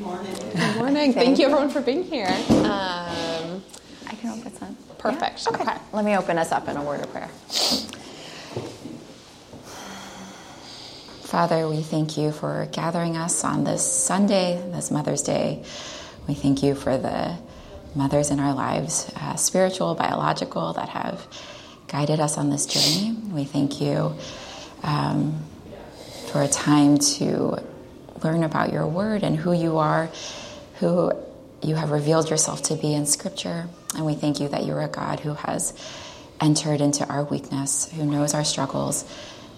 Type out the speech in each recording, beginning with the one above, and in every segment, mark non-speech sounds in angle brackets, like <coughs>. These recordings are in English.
Good morning. Good morning. Thank, Thank you you. everyone for being here. Um, I can open this one. Perfect. Yeah? Okay. Let me open us up in a word of prayer. Father, we thank you for gathering us on this Sunday, this Mother's Day. We thank you for the mothers in our lives, uh, spiritual, biological, that have guided us on this journey. We thank you um, for a time to learn about your word and who you are, who you have revealed yourself to be in Scripture. And we thank you that you're a God who has entered into our weakness, who knows our struggles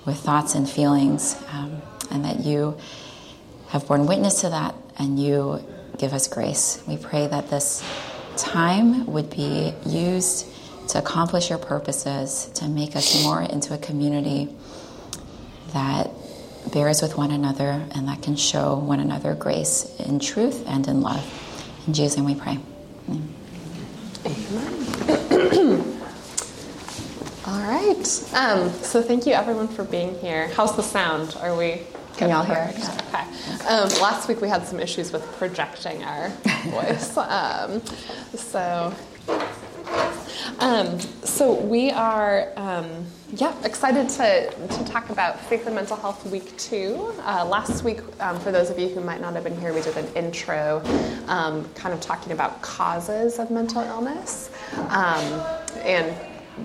with thoughts and feelings, um, and that you have borne witness to that and you give us grace. We pray that this time would be used to accomplish your purposes, to make us more into a community that bears with one another and that can show one another grace in truth and in love. In Jesus' name we pray. Amen. <clears throat> All right. Um, so thank you everyone for being here. How's the sound? Are we? Can y'all hear Perfect. Okay. Um, last week we had some issues with projecting our <laughs> voice. Um, so. Um, so we are, um, yeah, excited to, to talk about Faith and Mental Health Week Two. Uh, last week, um, for those of you who might not have been here, we did an intro, um, kind of talking about causes of mental illness um, and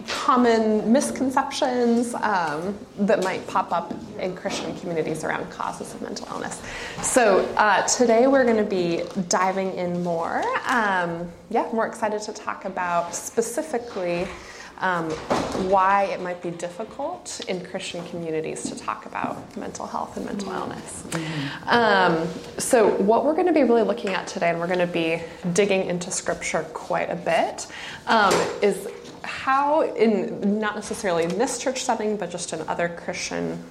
common misconceptions um, that might pop up in Christian communities around causes of mental illness. So uh, today we're going to be diving in more. Um, yeah, more excited to talk about specifically um, why it might be difficult in Christian communities to talk about mental health and mental illness. Um, so, what we're going to be really looking at today, and we're going to be digging into scripture quite a bit, um, is how, in not necessarily in this church setting, but just in other Christian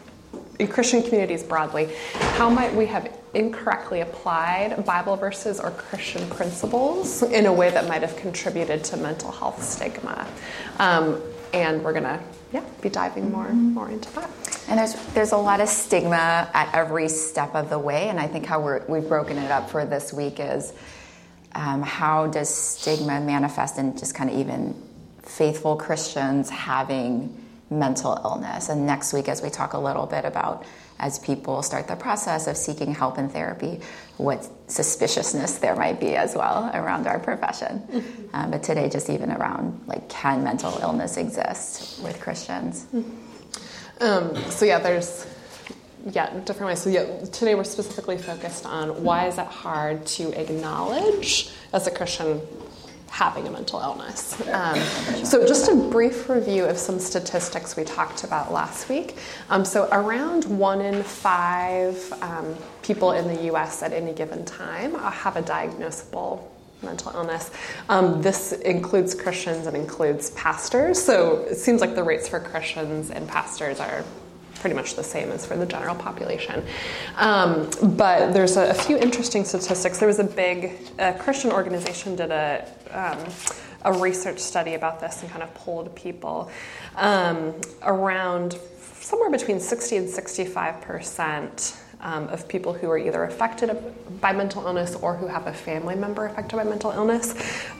in Christian communities broadly, how might we have incorrectly applied Bible verses or Christian principles in a way that might have contributed to mental health stigma? Um, and we're gonna, yeah, be diving more more into that. And there's there's a lot of stigma at every step of the way, and I think how we're, we've broken it up for this week is um, how does stigma manifest in just kind of even faithful Christians having mental illness. And next week, as we talk a little bit about as people start the process of seeking help and therapy, what suspiciousness there might be as well around our profession. <laughs> Um, but today, just even around like, can mental illness exist with Christians? Um, so yeah, there's yeah different ways. So yeah, today we're specifically focused on why is it hard to acknowledge as a Christian having a mental illness. Um, so just a brief review of some statistics we talked about last week. Um, so around one in five um, people in the U.S. at any given time have a diagnosable mental illness. Um, this includes Christians and includes pastors. So it seems like the rates for Christians and pastors are pretty much the same as for the general population. Um, but there's a, a, few interesting statistics. There was a big a Christian organization did a um, a research study about this and kind of polled people um, around somewhere between 60 and 65 percent um, of people who are either affected by mental illness or who have a family member affected by mental illness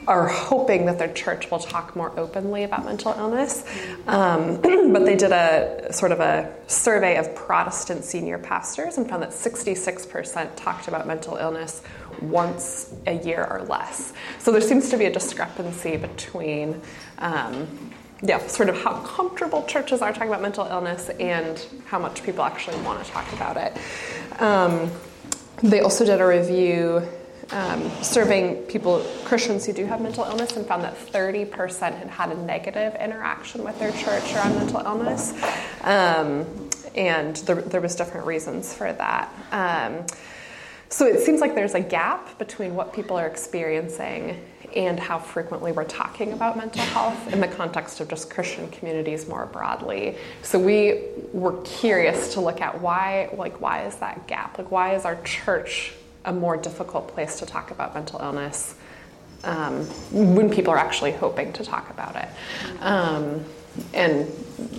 are hoping that their church will talk more openly about mental illness. Um, <clears throat> but they did a sort of a survey of Protestant senior pastors and found that 66% talked about mental illness once a year or less. So there seems to be a discrepancy between. Um, yeah, sort of how comfortable churches are talking about mental illness and how much people actually want to talk about it. Um, they also did a review um, surveying people, Christians who do have mental illness, and found that 30% had had a negative interaction with their church around mental illness. Um, and there, there, was different reasons for that. Um, so it seems like there's a gap between what people are experiencing and how frequently we're talking about mental health in the context of just Christian communities more broadly. So we were curious to look at why, like, why is that gap? Like, why is our church a more difficult place to talk about mental illness um, when people are actually hoping to talk about it? Um, and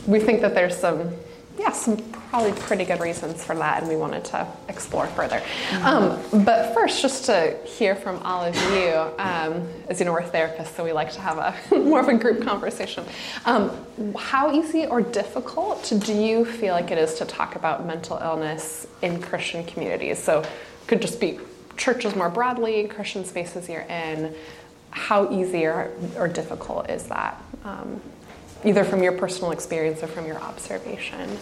we think that there's some yeah, some probably pretty good reasons for that, and we wanted to explore further. Um, but first, just to hear from all of you, um, as you know, we're therapists, so we like to have a <laughs> more of a group conversation. Um, how easy or difficult do you feel like it is to talk about mental illness in Christian communities? So, could just be churches more broadly, Christian spaces you're in. How easy or, or difficult is that? Either from your personal experience or from your observation?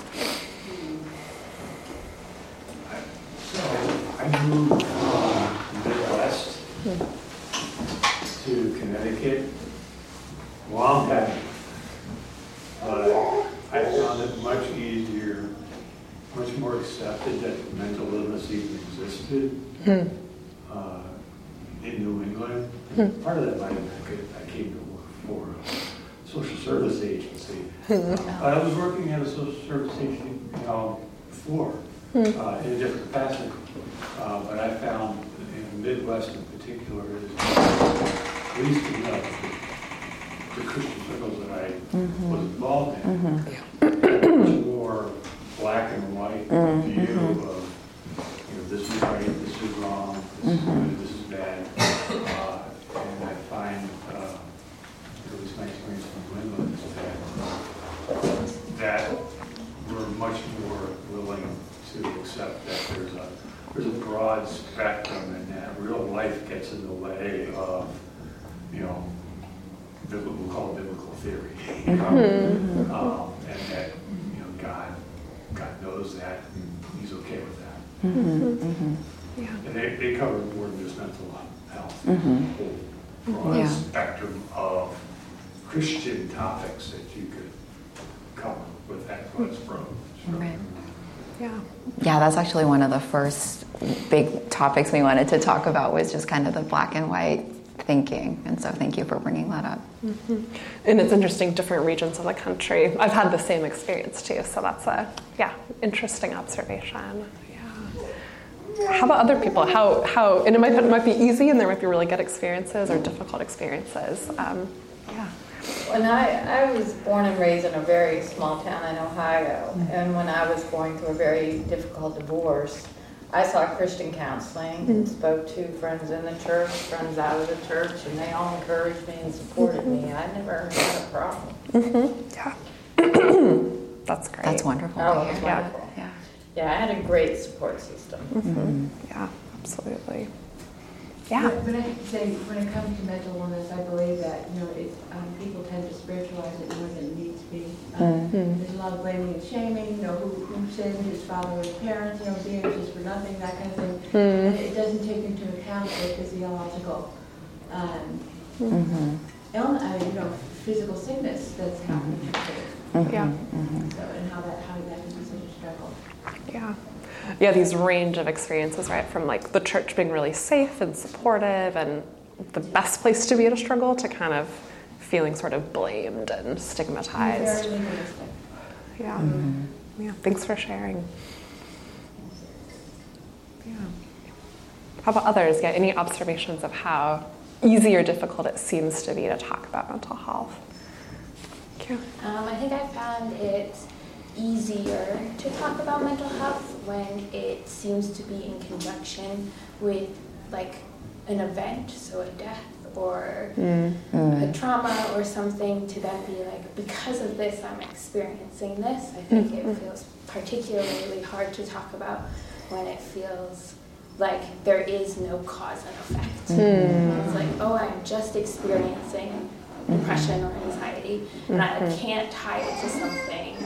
So I moved from the Midwest to Connecticut a long time. But I found it much easier, much more accepted that mental illness even existed uh, in New England. Part of that might have been I came to work for social service agency. <laughs> Uh, I was working at a social service agency, you know, before, uh, in a different capacity. Uh, But I found in the Midwest in particular, is at least in the the Christian circles that I was involved in, much more black and white view of, you know, this is right, this is wrong, this is good, this is bad. Uh, <laughs> And I find, uh, at least my experience in New England is that, that we're much more willing to accept that there's a, there's a broad spectrum and that real life gets in the way of, you know, biblical, we'll call it biblical theory. you know? Um, And that, you know, God, God knows that and he's okay with that. Yeah. And they, they cover more than just mental health, whole broad Yeah. spectrum of Christian topics that you could cover with that broad stroke. Right. Yeah. Yeah, that's actually one of the first big topics we wanted to talk about was just kind of the black and white thinking. And so thank you for bringing that up. And it's interesting, different regions of the country. I've had the same experience too, so that's a yeah interesting observation. Yeah. How about other people? How how and it might it might be easy, and there might be really good experiences or difficult experiences. Um, yeah. When I, I was born and raised in a very small town in Ohio, mm-hmm. and when I was going through a very difficult divorce, I saw Christian counseling and mm-hmm. spoke to friends in the church, friends out of the church, and they all encouraged me and supported me. Mm-hmm. I never had a problem. Yeah. <coughs> that's great. That's wonderful. Oh, to it wonderful. Yeah. Yeah, I had a great support system. Yeah, absolutely. Yeah. But but I have to say, when it comes to mental illness, I believe that, you know, it, um, people tend to spiritualize it more than it needs to be. Um, There's a lot of blaming and shaming, you know, who, who sinned, his father or his parents, you know, being just for nothing, that kind of thing. And it doesn't take into account the physiological, um, illness, uh, you know, physical sickness that's happening to kids. Yeah. So, and how that, how that can be such a struggle. Yeah. Yeah, these range of experiences, right? From like the church being really safe and supportive and the best place to be in a struggle to kind of feeling sort of blamed and stigmatized. Very legalistic. Yeah. Yeah. Thanks for sharing. Yeah. How about others? Yeah. Any observations of how easy or difficult it seems to be to talk about mental health? Thank you. Um, I think I found it easier to talk about mental health when it seems to be in conjunction with like an event, so a death or mm-hmm. a trauma or something, to then be like, because of this, I'm experiencing this. I think it mm-hmm. feels particularly hard to talk about when it feels like there is no cause and effect. Mm-hmm. It's like, oh, I'm just experiencing depression or anxiety, and I mm-hmm. can't tie it to something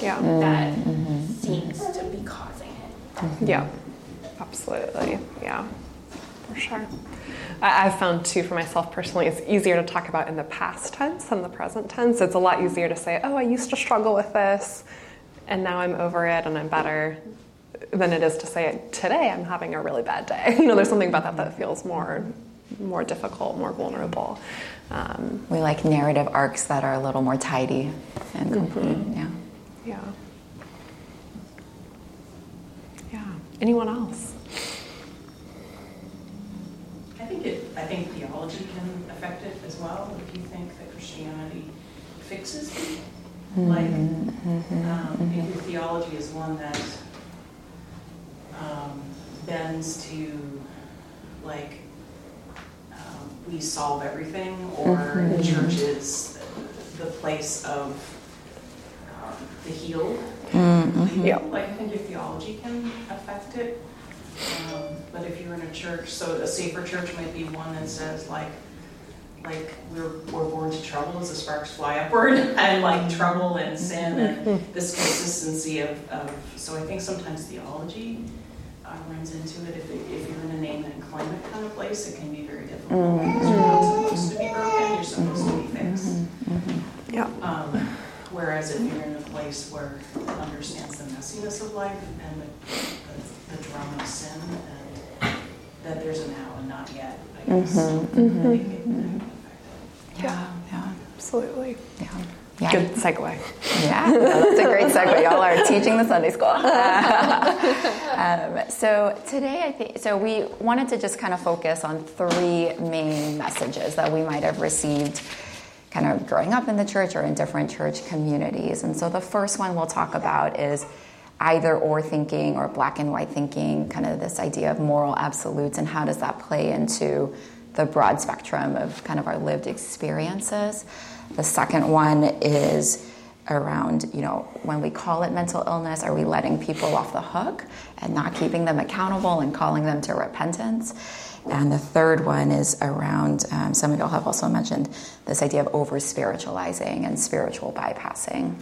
Yeah. that mm-hmm. seems to be causing it. Mm-hmm. Yeah, absolutely. Yeah, for sure. I, I've found too for myself personally, it's easier to talk about in the past tense than the present tense. It's a lot easier to say, oh, I used to struggle with this, and now I'm over it and I'm better, than it is to say, today I'm having a really bad day. <laughs> You know, there's something about that that feels more, more difficult, more vulnerable. Um, We like narrative arcs that are a little more tidy and complete. Yeah. yeah. Yeah. Anyone else? I think it, I think theology can affect it as well. If you think that Christianity fixes people, Like, um, if your theology is one that um, bends to, like, um, we solve everything, or the church is the place of um, the healed. Yeah. Like, I think your theology can affect it. Um, But if you're in a church, so a safer church might be one that says like, like we're, we're born to trouble as the sparks fly upward <laughs> and like trouble and sin and this consistency of, of, so I think sometimes theology uh, runs into it. If, it- if you're in a name and claim it kind of place, it can be very difficult. Because you're not supposed to be broken, you're supposed to be fixed. Mm-hmm. Mm-hmm. Yeah. Um, Whereas if you're in a place where it understands the messiness of life and the, the, the drama of sin and that there's a now and not yet, I guess. I think it can affect it. Yeah, yeah, Absolutely. yeah. Yeah. Good segue. Yeah, that's a great segue. Y'all are teaching the Sunday school. <laughs> um, so today, I think so. We wanted to just kind of focus on three main messages that we might have received, kind of growing up in the church or in different church communities. And so the first one we'll talk about is either or thinking or black and white thinking, kind of this idea of moral absolutes, and how does that play into the broad spectrum of kind of our lived experiences. The second one is around, you know, when we call it mental illness, are we letting people off the hook and not keeping them accountable and calling them to repentance? And the third one is around, um, some of y'all have also mentioned this idea of over spiritualizing and spiritual bypassing.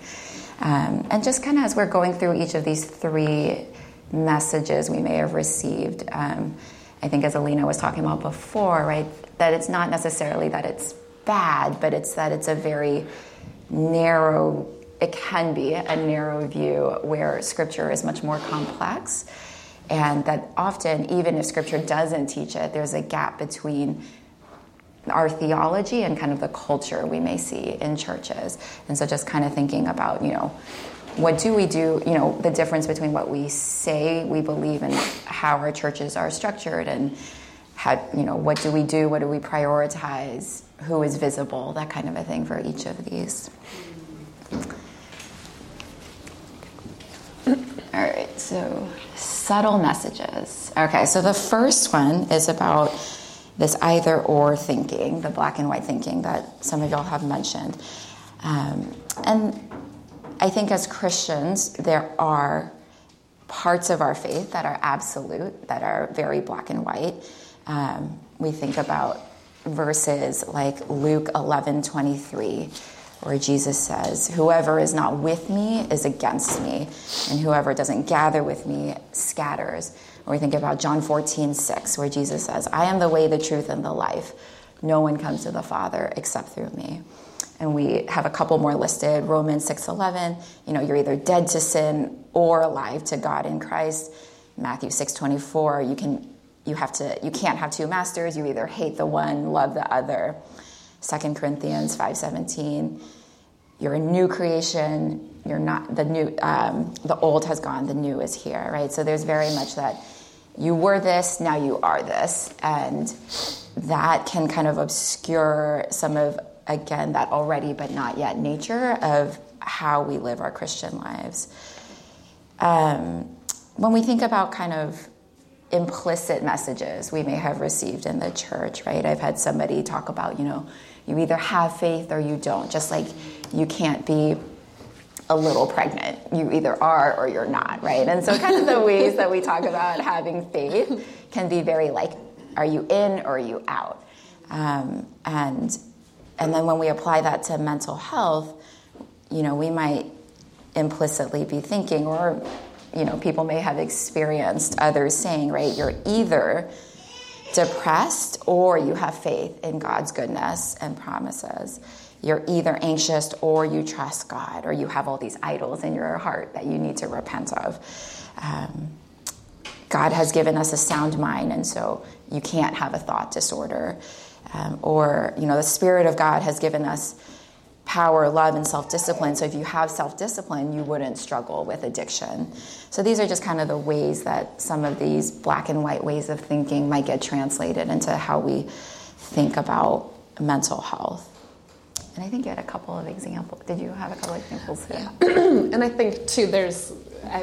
Um, and just kind of as we're going through each of these three messages we may have received, um, I think as Alina was talking about before, right, that it's not necessarily that it's bad, but it's that it's a very narrow, it can be a narrow view where scripture is much more complex. And that often, even if scripture doesn't teach it, there's a gap between our theology and kind of the culture we may see in churches. And so just kind of thinking about, you know, what do we do, you know, the difference between what we say we believe and how our churches are structured and how, you know, what do we do, what do we prioritize, who is visible, that kind of a thing for each of these. All right, so subtle messages. Okay, so the first one is about this either or thinking, the black and white thinking that some of y'all have mentioned. Um, and I think as Christians, there are parts of our faith that are absolute, that are very black and white. Um, we think about verses like Luke 11 23, where Jesus says, Whoever is not with me is against me, and whoever doesn't gather with me scatters. Or we think about John 14 6, where Jesus says, I am the way, the truth, and the life. No one comes to the Father except through me. And we have a couple more listed. Romans 6:11, you know, you're either dead to sin or alive to God in Christ. Matthew 6:24, you can you have to you can't have two masters. You either hate the one, love the other. 2 Corinthians 5:17, you're a new creation. You're not the new um, the old has gone, the new is here, right? So there's very much that you were this, now you are this. And that can kind of obscure some of again that already but not yet nature of how we live our Christian lives. Um, when we think about kind of implicit messages we may have received in the church, right? I've had somebody talk about, you know, you either have faith or you don't, just like you can't be a little pregnant. You either are or you're not, right? And so, kind of the <laughs> ways that we talk about having faith can be very like, are you in or are you out? Um, and and then when we apply that to mental health, you know, we might implicitly be thinking, or, you know, people may have experienced others saying, right, you're either depressed or you have faith in God's goodness and promises. You're either anxious or you trust God, or you have all these idols in your heart that you need to repent of. Um, God has given us a sound mind, and so you can't have a thought disorder. Um, or, you know, the Spirit of God has given us power, love, and self discipline. So if you have self discipline, you wouldn't struggle with addiction. So these are just kind of the ways that some of these black and white ways of thinking might get translated into how we think about mental health. and I think you had a couple of examples. Did you have a couple of examples? Yeah. <clears throat> and I think too, there's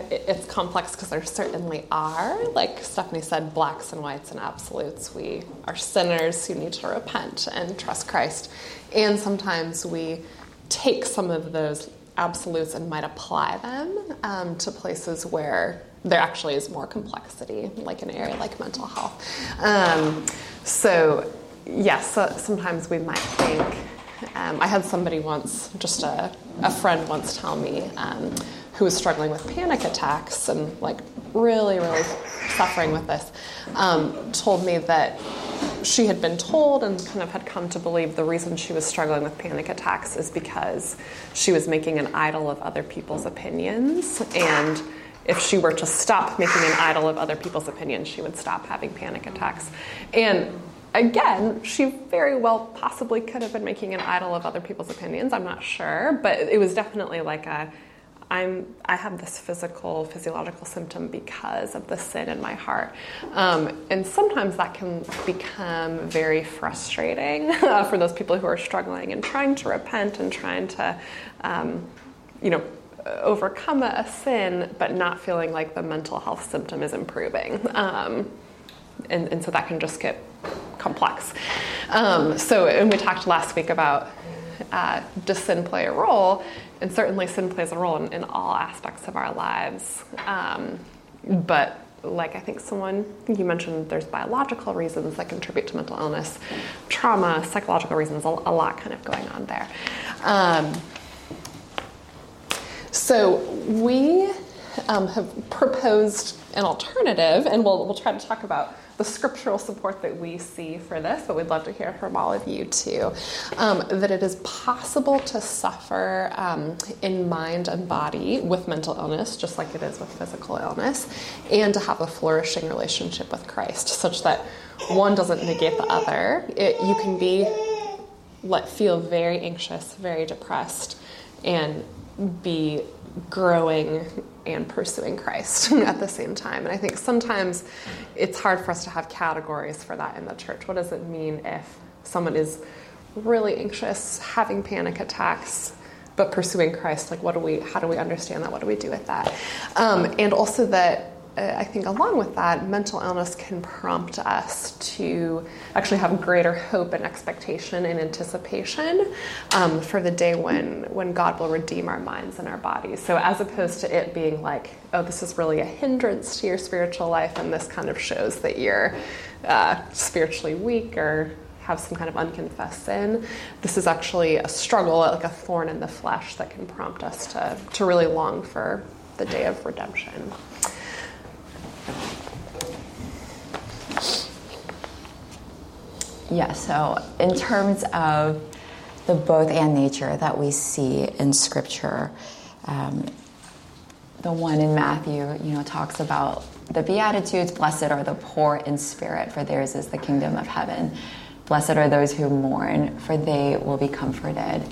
it's complex because there certainly are, like Stephanie said, blacks and whites and absolutes. We are sinners who need to repent and trust Christ, and sometimes we take some of those absolutes and might apply them um, to places where there actually is more complexity, like an area like mental health. Um, so, yes, so sometimes we might think. Um, I had somebody once, just a, a friend once tell me, um, who was struggling with panic attacks and like really, really suffering with this, um, told me that she had been told and kind of had come to believe the reason she was struggling with panic attacks is because she was making an idol of other people's opinions. And if she were to stop making an idol of other people's opinions, she would stop having panic attacks. And again, she very well possibly could have been making an idol of other people's opinions. I'm not sure, but it was definitely like a I'm, I have this physical, physiological symptom because of the sin in my heart. Um, and sometimes that can become very frustrating <laughs> uh, for those people who are struggling and trying to repent and trying to, um, you know, overcome a, sin, but not feeling like the mental health symptom is improving. Um, and, and, so that can just get complex. Um, so, and we talked last week about uh, does sin play a role? And certainly sin plays a role in, in all aspects of our lives. Um, but like I think someone you mentioned, there's biological reasons that contribute to mental illness, trauma, psychological reasons, a, a lot kind of going on there. Um, so we um, have proposed an alternative, and we'll, we'll try to talk about the scriptural support that we see for this, but we'd love to hear from all of you too. Um, that it is possible to suffer um, in mind and body with mental illness, just like it is with physical illness, and to have a flourishing relationship with Christ, such that one doesn't negate the other. It, you can be let feel very anxious, very depressed, and be growing and pursuing Christ <laughs> at the same time. And I think sometimes it's hard for us to have categories for that in the church. What does it mean if someone is really anxious, having panic attacks, but pursuing Christ? Like, what do we? How do we understand that? What do we do with that? Um, and also that I think along with that, mental illness can prompt us to actually have greater hope and expectation and anticipation um, for the day when, when God will redeem our minds and our bodies. So, as opposed to it being like, oh, this is really a hindrance to your spiritual life, and this kind of shows that you're uh, spiritually weak or have some kind of unconfessed sin. This is actually a struggle, like a thorn in the flesh, that can prompt us to, to really long for the day of redemption. Yeah, so in terms of the both and nature that we see in Scripture, um, the one in Matthew, you know, talks about the Beatitudes, blessed are the poor in spirit, for theirs is the kingdom of heaven. Blessed are those who mourn, for they will be comforted.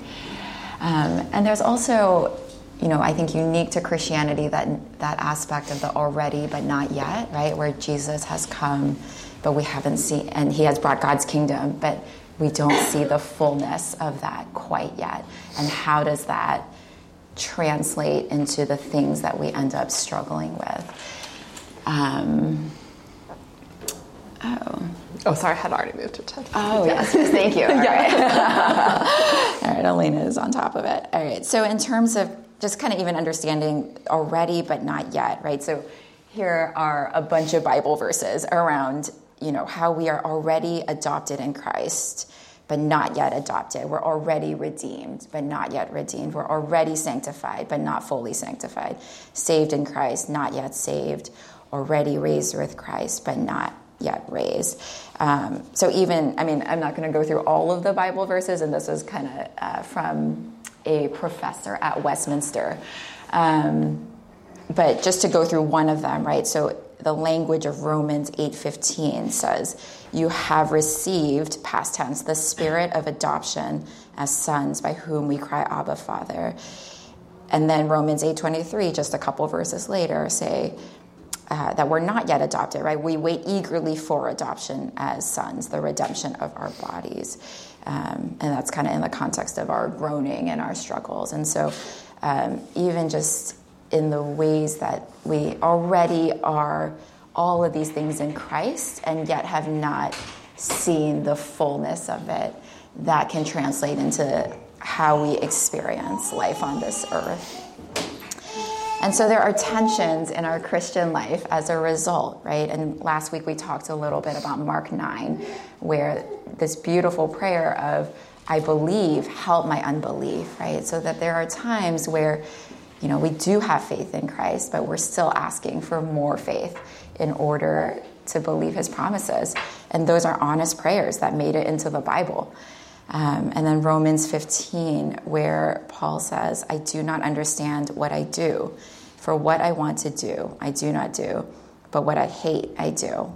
Um, and there's also, you know, I think unique to Christianity that that aspect of the already but not yet, right, where Jesus has come but we haven't seen, and He has brought God's kingdom, but we don't see the fullness of that quite yet. And how does that translate into the things that we end up struggling with? Um, oh. Oh, sorry, I had already moved to 10. Oh, yes, yes <laughs> thank you. All right. <laughs> All right, Alina is on top of it. All right, so in terms of just kind of even understanding already, but not yet, right? So here are a bunch of Bible verses around you know, how we are already adopted in Christ, but not yet adopted. We're already redeemed, but not yet redeemed. We're already sanctified, but not fully sanctified. Saved in Christ, not yet saved. Already raised with Christ, but not yet raised. Um, so even, I mean, I'm not going to go through all of the Bible verses, and this is kind of uh, from a professor at Westminster. Um, but just to go through one of them, right? So the language of Romans 8:15 says, "You have received past tense the spirit of adoption as sons by whom we cry Abba Father." And then Romans 8:23 just a couple verses later say, uh, that we're not yet adopted, right? We wait eagerly for adoption as sons, the redemption of our bodies. Um, and that's kind of in the context of our groaning and our struggles. And so, um, even just in the ways that we already are all of these things in Christ and yet have not seen the fullness of it, that can translate into how we experience life on this earth. And so there are tensions in our Christian life as a result, right? And last week we talked a little bit about Mark 9, where this beautiful prayer of, I believe, help my unbelief, right? So that there are times where, you know, we do have faith in Christ, but we're still asking for more faith in order to believe his promises. And those are honest prayers that made it into the Bible. Um, and then Romans 15, where Paul says, I do not understand what I do. For what I want to do, I do not do. But what I hate, I do.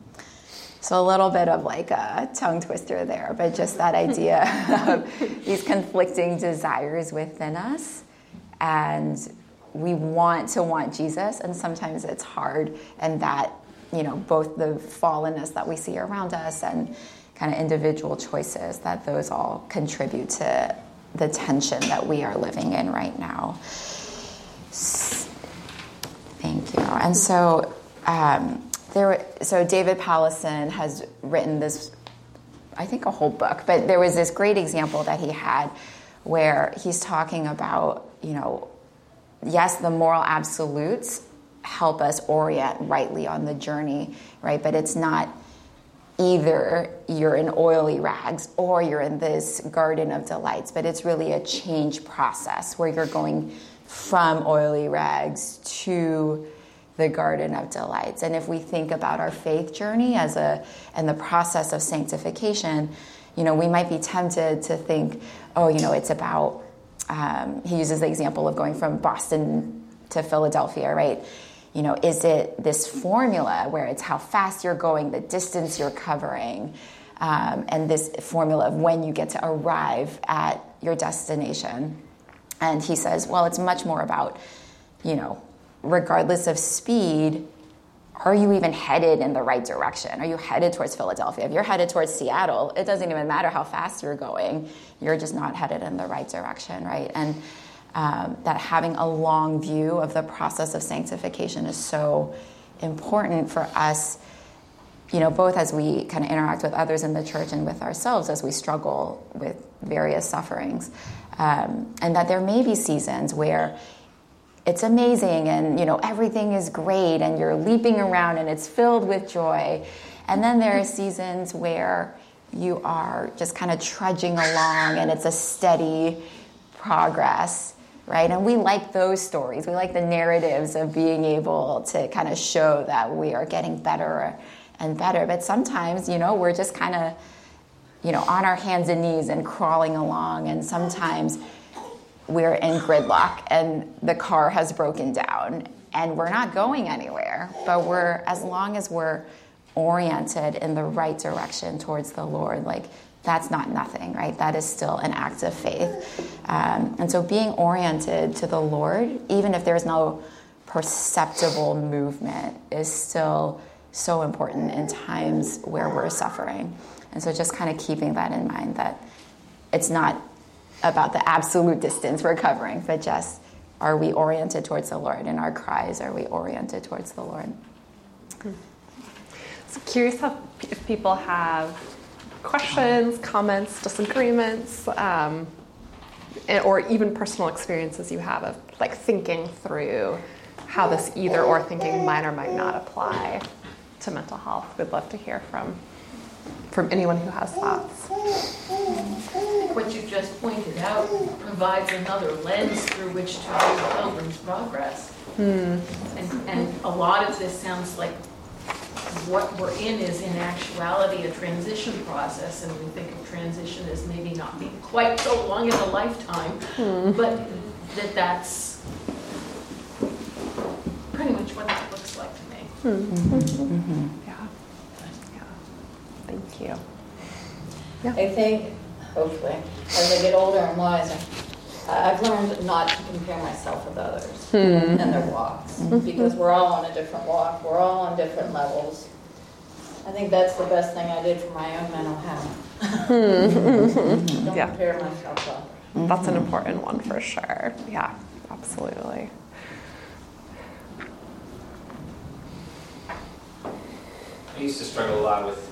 So a little bit of like a tongue twister there, but just that idea <laughs> of these conflicting desires within us. And we want to want Jesus, and sometimes it's hard, and that, you know, both the fallenness that we see around us and kind of individual choices, that those all contribute to the tension that we are living in right now. Thank you. And so, um, there, so David Powlison has written this, I think, a whole book, but there was this great example that he had where he's talking about, you know, yes, the moral absolutes help us orient rightly on the journey, right? But it's not either you're in oily rags or you're in this garden of delights, but it's really a change process where you're going from oily rags to the garden of delights. And if we think about our faith journey as a and the process of sanctification, you know, we might be tempted to think, oh, you know, it's about. Um, he uses the example of going from Boston to Philadelphia, right? You know, is it this formula where it's how fast you're going, the distance you're covering, um, and this formula of when you get to arrive at your destination? And he says, well, it's much more about, you know, regardless of speed, are you even headed in the right direction? Are you headed towards Philadelphia? If you're headed towards Seattle, it doesn't even matter how fast you're going, you're just not headed in the right direction, right? And um, that having a long view of the process of sanctification is so important for us, you know, both as we kind of interact with others in the church and with ourselves as we struggle with various sufferings. Um, and that there may be seasons where it's amazing and you know everything is great and you're leaping around and it's filled with joy. And then there are seasons where you are just kind of trudging along and it's a steady progress right? And we like those stories. We like the narratives of being able to kind of show that we are getting better and better. But sometimes you know we're just kind of you know on our hands and knees and crawling along. And sometimes we're in gridlock and the car has broken down and we're not going anywhere but we're as long as we're oriented in the right direction towards the lord like that's not nothing right? That is still an act of faith. Um, and so being oriented to the lord even if there's no perceptible movement is still so important in times where we're suffering. And so just kind of keeping that in mind that it's not about the absolute distance we're covering, but just are we oriented towards the Lord? In our cries, are we oriented towards the Lord? So curious how, if people have questions, comments, disagreements, um, or even personal experiences you have of like thinking through how this either or thinking might or might not apply to mental health. We'd love to hear from from anyone who has thoughts. What you just pointed out provides another lens through which to view Pilgrim's Progress. Hmm. And, and a lot of this sounds like what we're in is in actuality a transition process, and we think of transition as maybe not being quite so long in a lifetime, hmm. but that that's pretty much what that looks like to me. Yeah. Yeah. Thank you. I think, hopefully, as I get older and wiser, I- I've learned not to compare myself with others hmm. and their walks mm-hmm. because we're all on a different walk, we're all on different levels. I think that's the best thing I did for my own mental health. Hmm. <laughs> Don't Yeah. compare myself up. That's an mm-hmm. important one for sure. Yeah, absolutely. I used to struggle a lot with,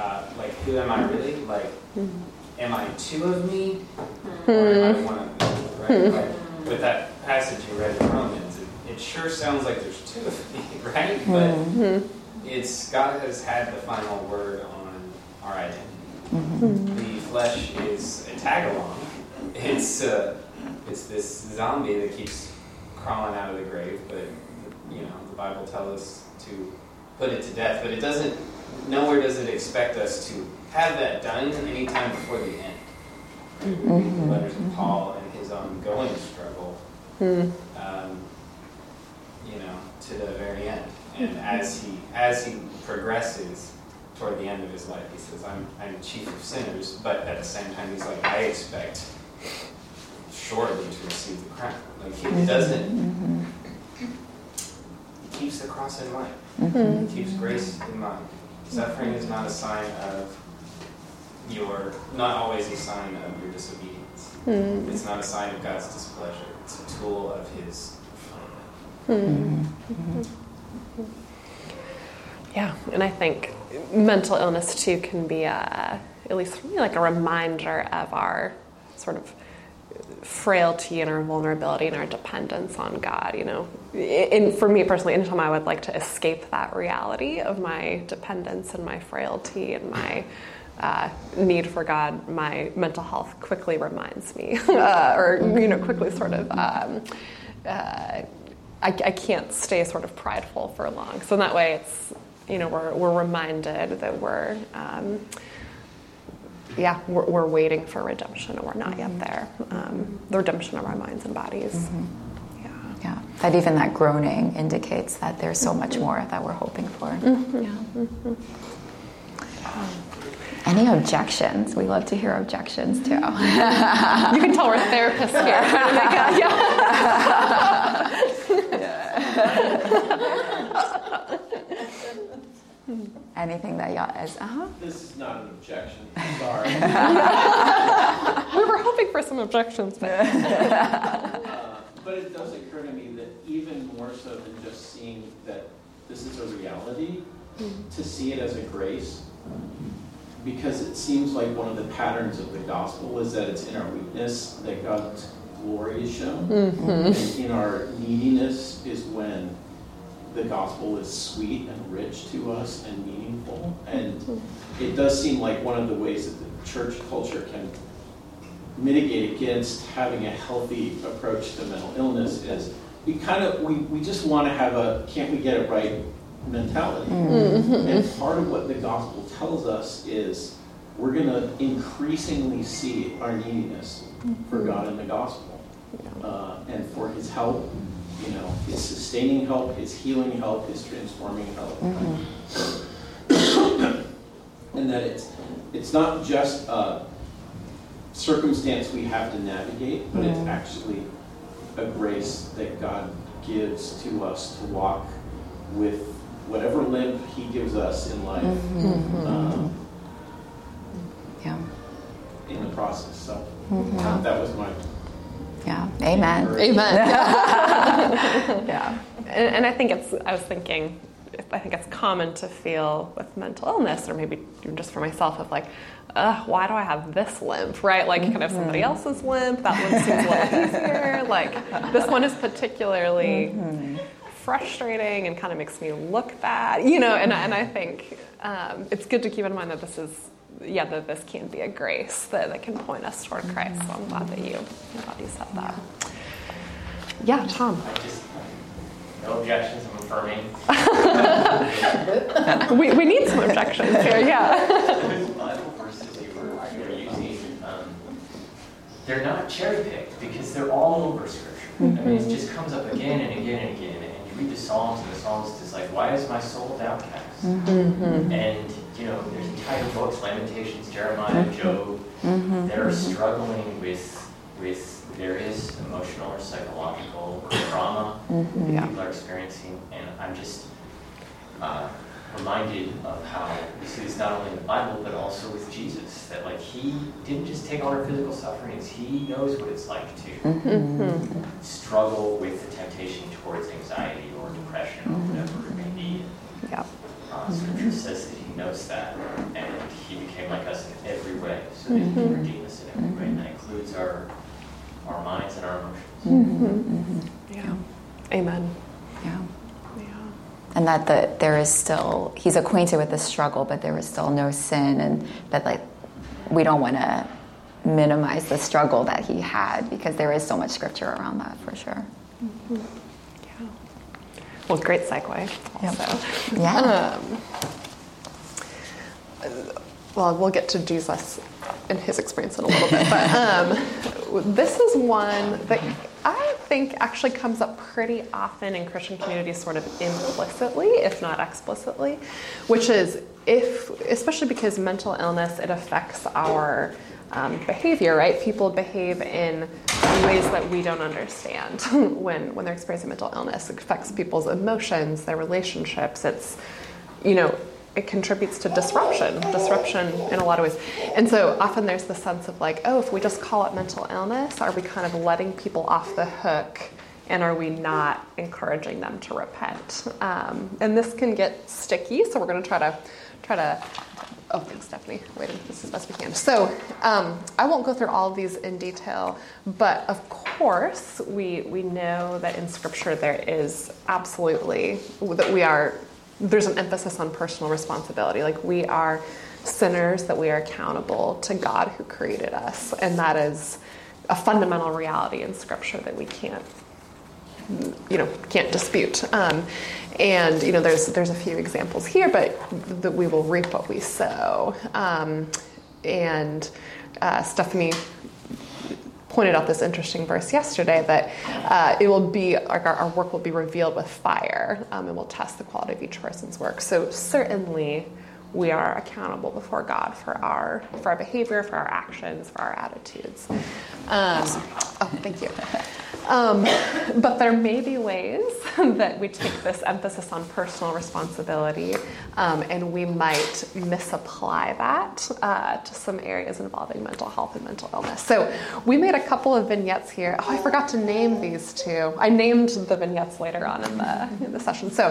uh, like, who am I really? Like, mm-hmm. am I two of me? Or am I mm-hmm. one of me? Right? Mm-hmm. Like, with that passage you read in Romans, it, it sure sounds like there's two of me, <laughs> right? But it's God has had the final word on our identity. The flesh is a tag along. It's uh, it's this zombie that keeps crawling out of the grave, but you know the Bible tells us to put it to death. But it doesn't. Nowhere does it expect us to have that done anytime before the end. Mm-hmm. Right? We read the letters of Paul and his ongoing struggle. Hmm. Um, you know, to the very end. And as he as he progresses toward the end of his life, he says, "I'm I'm chief of sinners," but at the same time, he's like, "I expect shortly to receive the crown." Like he mm-hmm. doesn't. Mm-hmm. He keeps the cross in mind. He keeps grace in mind. Suffering is not a sign of your, not always a sign of your disobedience. Hmm. It's not a sign of God's displeasure. It's a tool of His fulfillment. Yeah, and I think mental illness too can be a, at least for me, like a reminder of our sort of frailty and our vulnerability and our dependence on God. You know, for me personally, anytime I would like to escape that reality of my dependence and my frailty and my uh, need for God, my mental health quickly reminds me, <laughs> uh, or you know, quickly sort of. Um, uh, I, I can't stay sort of prideful for long. So in that way, it's you know we're we're reminded that we're um, yeah we're, we're waiting for redemption and we're not yet there. Um, the redemption of our minds and bodies. Yeah. Yeah, that even that groaning indicates that there's so much more that we're hoping for. Yeah. Any objections? We love to hear objections too. <laughs> You can tell we're therapists here. <laughs> yeah. <laughs> Anything that y'all is, uh-huh. This is not an objection, sorry. We were hoping for some objections, but Uh, But it does occur to me that even more so than just seeing that this is a reality, hmm. to see it as a grace, because it seems like one of the patterns of the gospel is that it's in our weakness that God's glory is shown. Mm-hmm. And in our neediness is when the gospel is sweet and rich to us and meaningful. And hmm. it does seem like one of the ways that the church culture can mitigate against having a healthy approach to mental illness is we kind of we, we just want to have a can't we get it right mentality. Mm-hmm. And part of what the gospel tells us is we're going to increasingly see our neediness for mm-hmm. god in the gospel uh, and for his help you know his sustaining help his healing help his transforming help. Mm-hmm. <coughs> And that it's it's not just a circumstance we have to navigate, but it's actually a grace that God gives to us to walk with whatever limp He gives us in life um, Yeah. in the process. So uh, that was my. Yeah. Amen. amen. <laughs> Yeah. And, and I think it's, I was thinking, I think it's common to feel with mental illness, or maybe even just for myself, of like, Ugh, why do I have this limp, right? Like, you can have somebody mm-hmm. else's limp, that one seems a little easier. <laughs> Like, this one is particularly mm-hmm. frustrating and kind of makes me look bad, you know, and, and I think um, it's good to keep in mind that this is, yeah, that this can be a grace that, that can point us toward Christ. So I'm glad that you, I'm glad you said that. Yeah, Tom. No objections, I'm affirming. <laughs> we, we need some objections here, yeah. <laughs> Those Bible verses you were, you were using, um, they're not cherry picked because they're all over Scripture. I mean, it mm-hmm. just comes up again and again and again. And you read the Psalms, and the Psalmist is like, "Why is my soul downcast?" Mm-hmm. And you know, there's entire books, Lamentations, Jeremiah, mm-hmm. Job. that are struggling with with various emotional or psychological trauma Yeah. people are experiencing, and I'm just uh, reminded of how we see this not only in the Bible but also with Jesus. That like he didn't just take on our physical sufferings; he knows what it's like to mm-hmm. struggle with the temptation towards anxiety or depression or mm-hmm. whatever it may be. Yeah. Uh, scripture says that he knows that, and he became like us in every way, so that he can mm-hmm. redeem us in every way, and that includes our our minds and our emotions. Yeah. Amen. And that the, there is still, he's acquainted with the struggle, but there is still no sin. And that, like, we don't want to minimize the struggle that he had because there is so much scripture around that for sure. Yeah. Well, great segue. Yep. Also. Yeah. <laughs> Um, well, we'll get to Jesus and his experience in a little bit, but um, this is one that I think actually comes up pretty often in Christian communities, sort of implicitly, if not explicitly, which is if, especially because mental illness, it affects our um, behavior, right? People behave in ways that we don't understand <laughs> when, when they're experiencing mental illness. It affects people's emotions, their relationships. It's, you know, it contributes to disruption, disruption in a lot of ways. And so often there's the sense of like, oh, if we just call it mental illness, are we kind of letting people off the hook? And are we not encouraging them to repent? Um, and this can get sticky, so we're going to try to try to. Oh, thanks, Stephanie. Wait, this is best we can. So um, I won't go through all of these in detail, but of course we we know that in Scripture there is absolutely that we are there's an emphasis on personal responsibility. Like we are sinners, that we are accountable to God who created us. And that is a fundamental reality in Scripture that we can't, you know, can't dispute. Um, and you know, there's there's a few examples here, but that we will reap what we sow. Um, and uh, Stephanie pointed out this interesting verse yesterday that uh, it will be like our, our, work will be revealed with fire um, and we'll test the quality of each person's work. So certainly we are accountable before god for our for our behavior for our actions for our attitudes. Um, oh thank you um, <laughs> but there may be ways <laughs> that we take this emphasis on personal responsibility um, and we might misapply that uh, to some areas involving mental health and mental illness. So we made a couple of vignettes here. Oh, I forgot to name these two. I named the vignettes later on in the, in the session. So,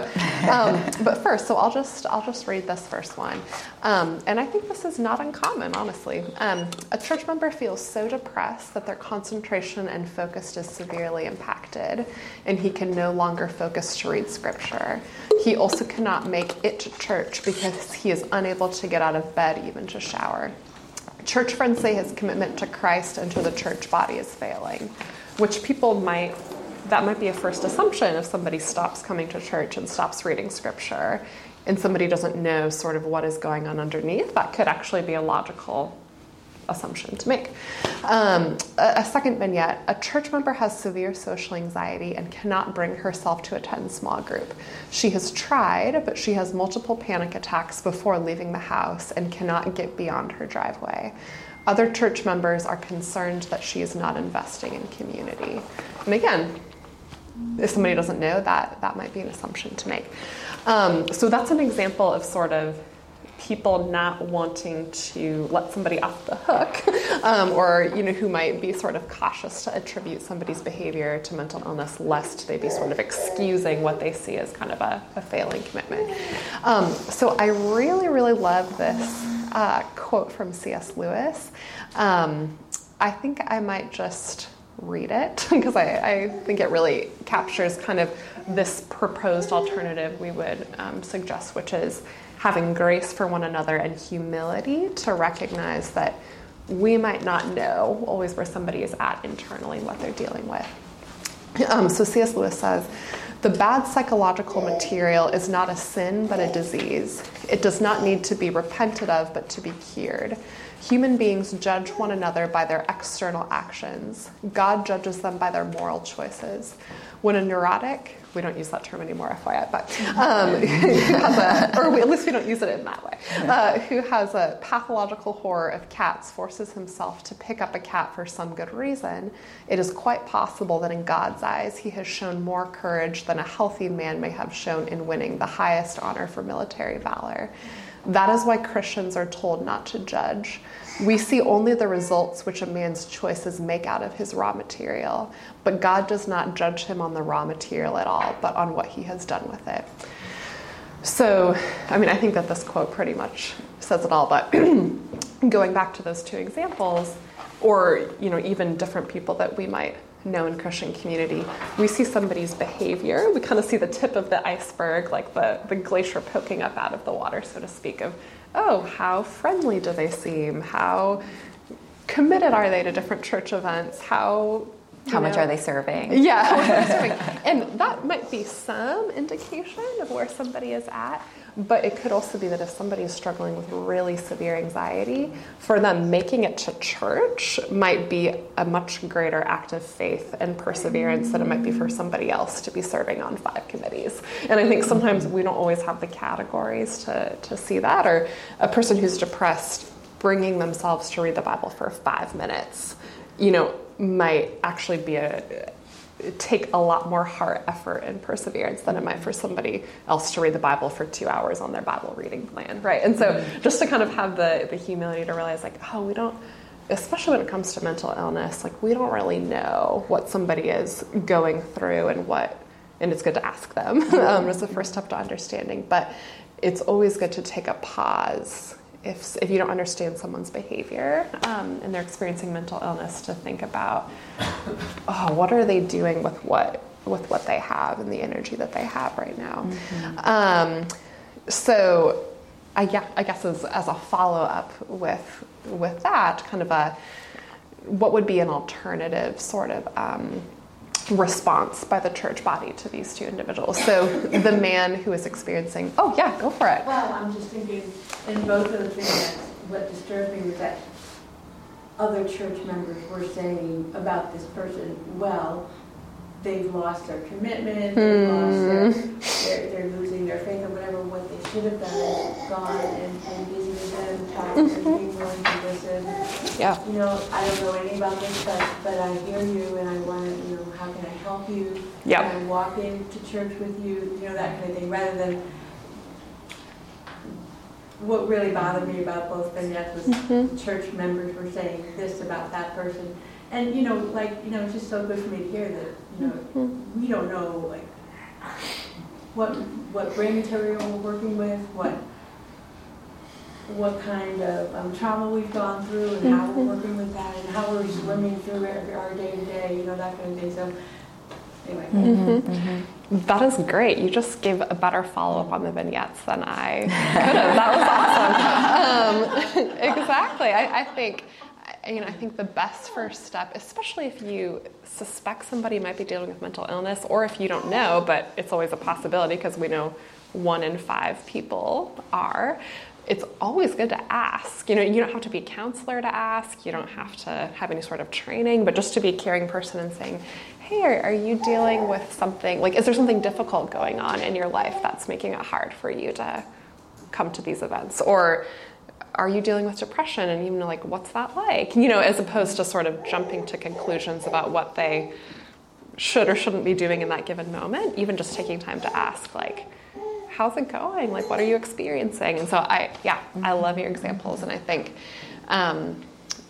um, <laughs> but first, so I'll just I'll just read this first one, um, and I think this is not uncommon, honestly. Um, a church member feels so depressed that their concentration and focus is severely impacted, and he can no longer focus to read scripture. He also cannot make it to church because he is unable to get out of bed even to shower. Church friends say his commitment to Christ and to the church body is failing, which people might that might be a first assumption if somebody stops coming to church and stops reading scripture and somebody doesn't know sort of what is going on underneath that could actually be a logical assumption to make. Um, a, a, second vignette a church member has severe social anxiety and cannot bring herself to attend small group. She has tried, but she has multiple panic attacks before leaving the house and cannot get beyond her driveway. Other church members are concerned that she is not investing in community. And again, if somebody doesn't know that, that might be an assumption to make. Um, so that's an example of sort of people not wanting to let somebody off the hook, <laughs> um, or you know, who might be sort of cautious to attribute somebody's behavior to mental illness, lest they be sort of excusing what they see as kind of a, a failing commitment. Um, so I really, really love this uh, quote from C.S. Lewis. Um, I think I might just read it <laughs> because I, I, think it really captures kind of this proposed alternative we would um, suggest, which is having grace for one another and humility to recognize that we might not know always where somebody is at internally, what they're dealing with. Um, so C.S. Lewis says, the bad psychological material is not a sin but a disease. It does not need to be repented of but to be cured. Human beings judge one another by their external actions. God judges them by their moral choices. When a neurotic, we don't use that term anymore, FYI, but um, <laughs> who has a, or we, at least we don't use it in that way, uh, who has a pathological horror of cats forces himself to pick up a cat for some good reason, it is quite possible that in God's eyes he has shown more courage than a healthy man may have shown in winning the highest honor for military valor. That is why Christians are told not to judge. We see only the results which a man's choices make out of his raw material, but God does not judge him on the raw material at all, but on what he has done with it. So, I mean, I think that this quote pretty much says it all, but <clears throat> going back to those two examples, or, you know, even different people that we might know in Christian community, we see somebody's behavior, we kind of see the tip of the iceberg, like the, the glacier poking up out of the water, so to speak, of oh, how friendly do they seem? How committed are they to different church events? How how much know, are they serving? Yeah, how much are they <laughs> serving? And that might be some indication of where somebody is at. But it could also be that if somebody is struggling with really severe anxiety, for them making it to church might be a much greater act of faith and perseverance than it might be for mm. somebody else to be serving on five committees. And I think sometimes we don't always have the categories to, to see that. Or a person who's depressed bringing themselves to read the Bible for five minutes, you know, might actually be a take a lot more heart, effort, and perseverance than it might for somebody else to read the Bible for two hours on their Bible reading plan, right? And so just to kind of have the, the humility to realize, like, oh, we don't, especially when it comes to mental illness, like, we don't really know what somebody is going through and what, and it's good to ask them. <laughs> um, it's the first step to understanding. But it's always good to take a pause if, if you don't understand someone's behavior um, and they're experiencing mental illness to think about oh what are they doing with what with what they have and the energy that they have right now mm-hmm. um, so I, yeah, I guess as, as a follow-up with with that kind of a what would be an alternative sort of um, response by the church body to these two individuals. So the man who is experiencing, oh yeah, go for it. Well, I'm just thinking, in both of the things, what disturbed me was that other church members were saying about this person, well, they've lost their commitment, they've lost their, hmm. they're, they're losing their faith or whatever. What they should have done is gone and, and visited them, talked to them, being willing to listen. Yeah. You know, I don't know anything about this, but, but I hear you and I want to, you know, how can I help you? Yeah. Can I walk into church with you? You know, that kind of thing, rather than what really bothered me about both vignettes was mm-hmm. church members were saying this about that person and you know, like you know, it's just so good for me to hear that you know mm-hmm. we don't know like what what brain material we're working with, what what kind of um, trauma we've gone through, and how we're mm-hmm. working with that, and how we're swimming through our day to day, you know, that kind of thing. So anyway. Mm-hmm. That is great. You just gave a better follow up on the vignettes than I could have. That was awesome. Um, <laughs> exactly. I, I think you know, I think the best first step, especially if you suspect somebody might be dealing with mental illness, or if you don't know, but it's always a possibility because we know one in five people are. It's always good to ask. You know, you don't have to be a counselor to ask. You don't have to have any sort of training, but just to be a caring person and saying, "Hey, are, are you dealing with something? Like, is there something difficult going on in your life that's making it hard for you to come to these events?" Or are you dealing with depression and even like what's that like you know as opposed to sort of jumping to conclusions about what they should or shouldn't be doing in that given moment even just taking time to ask like how's it going like what are you experiencing and so i yeah i love your examples and i think um,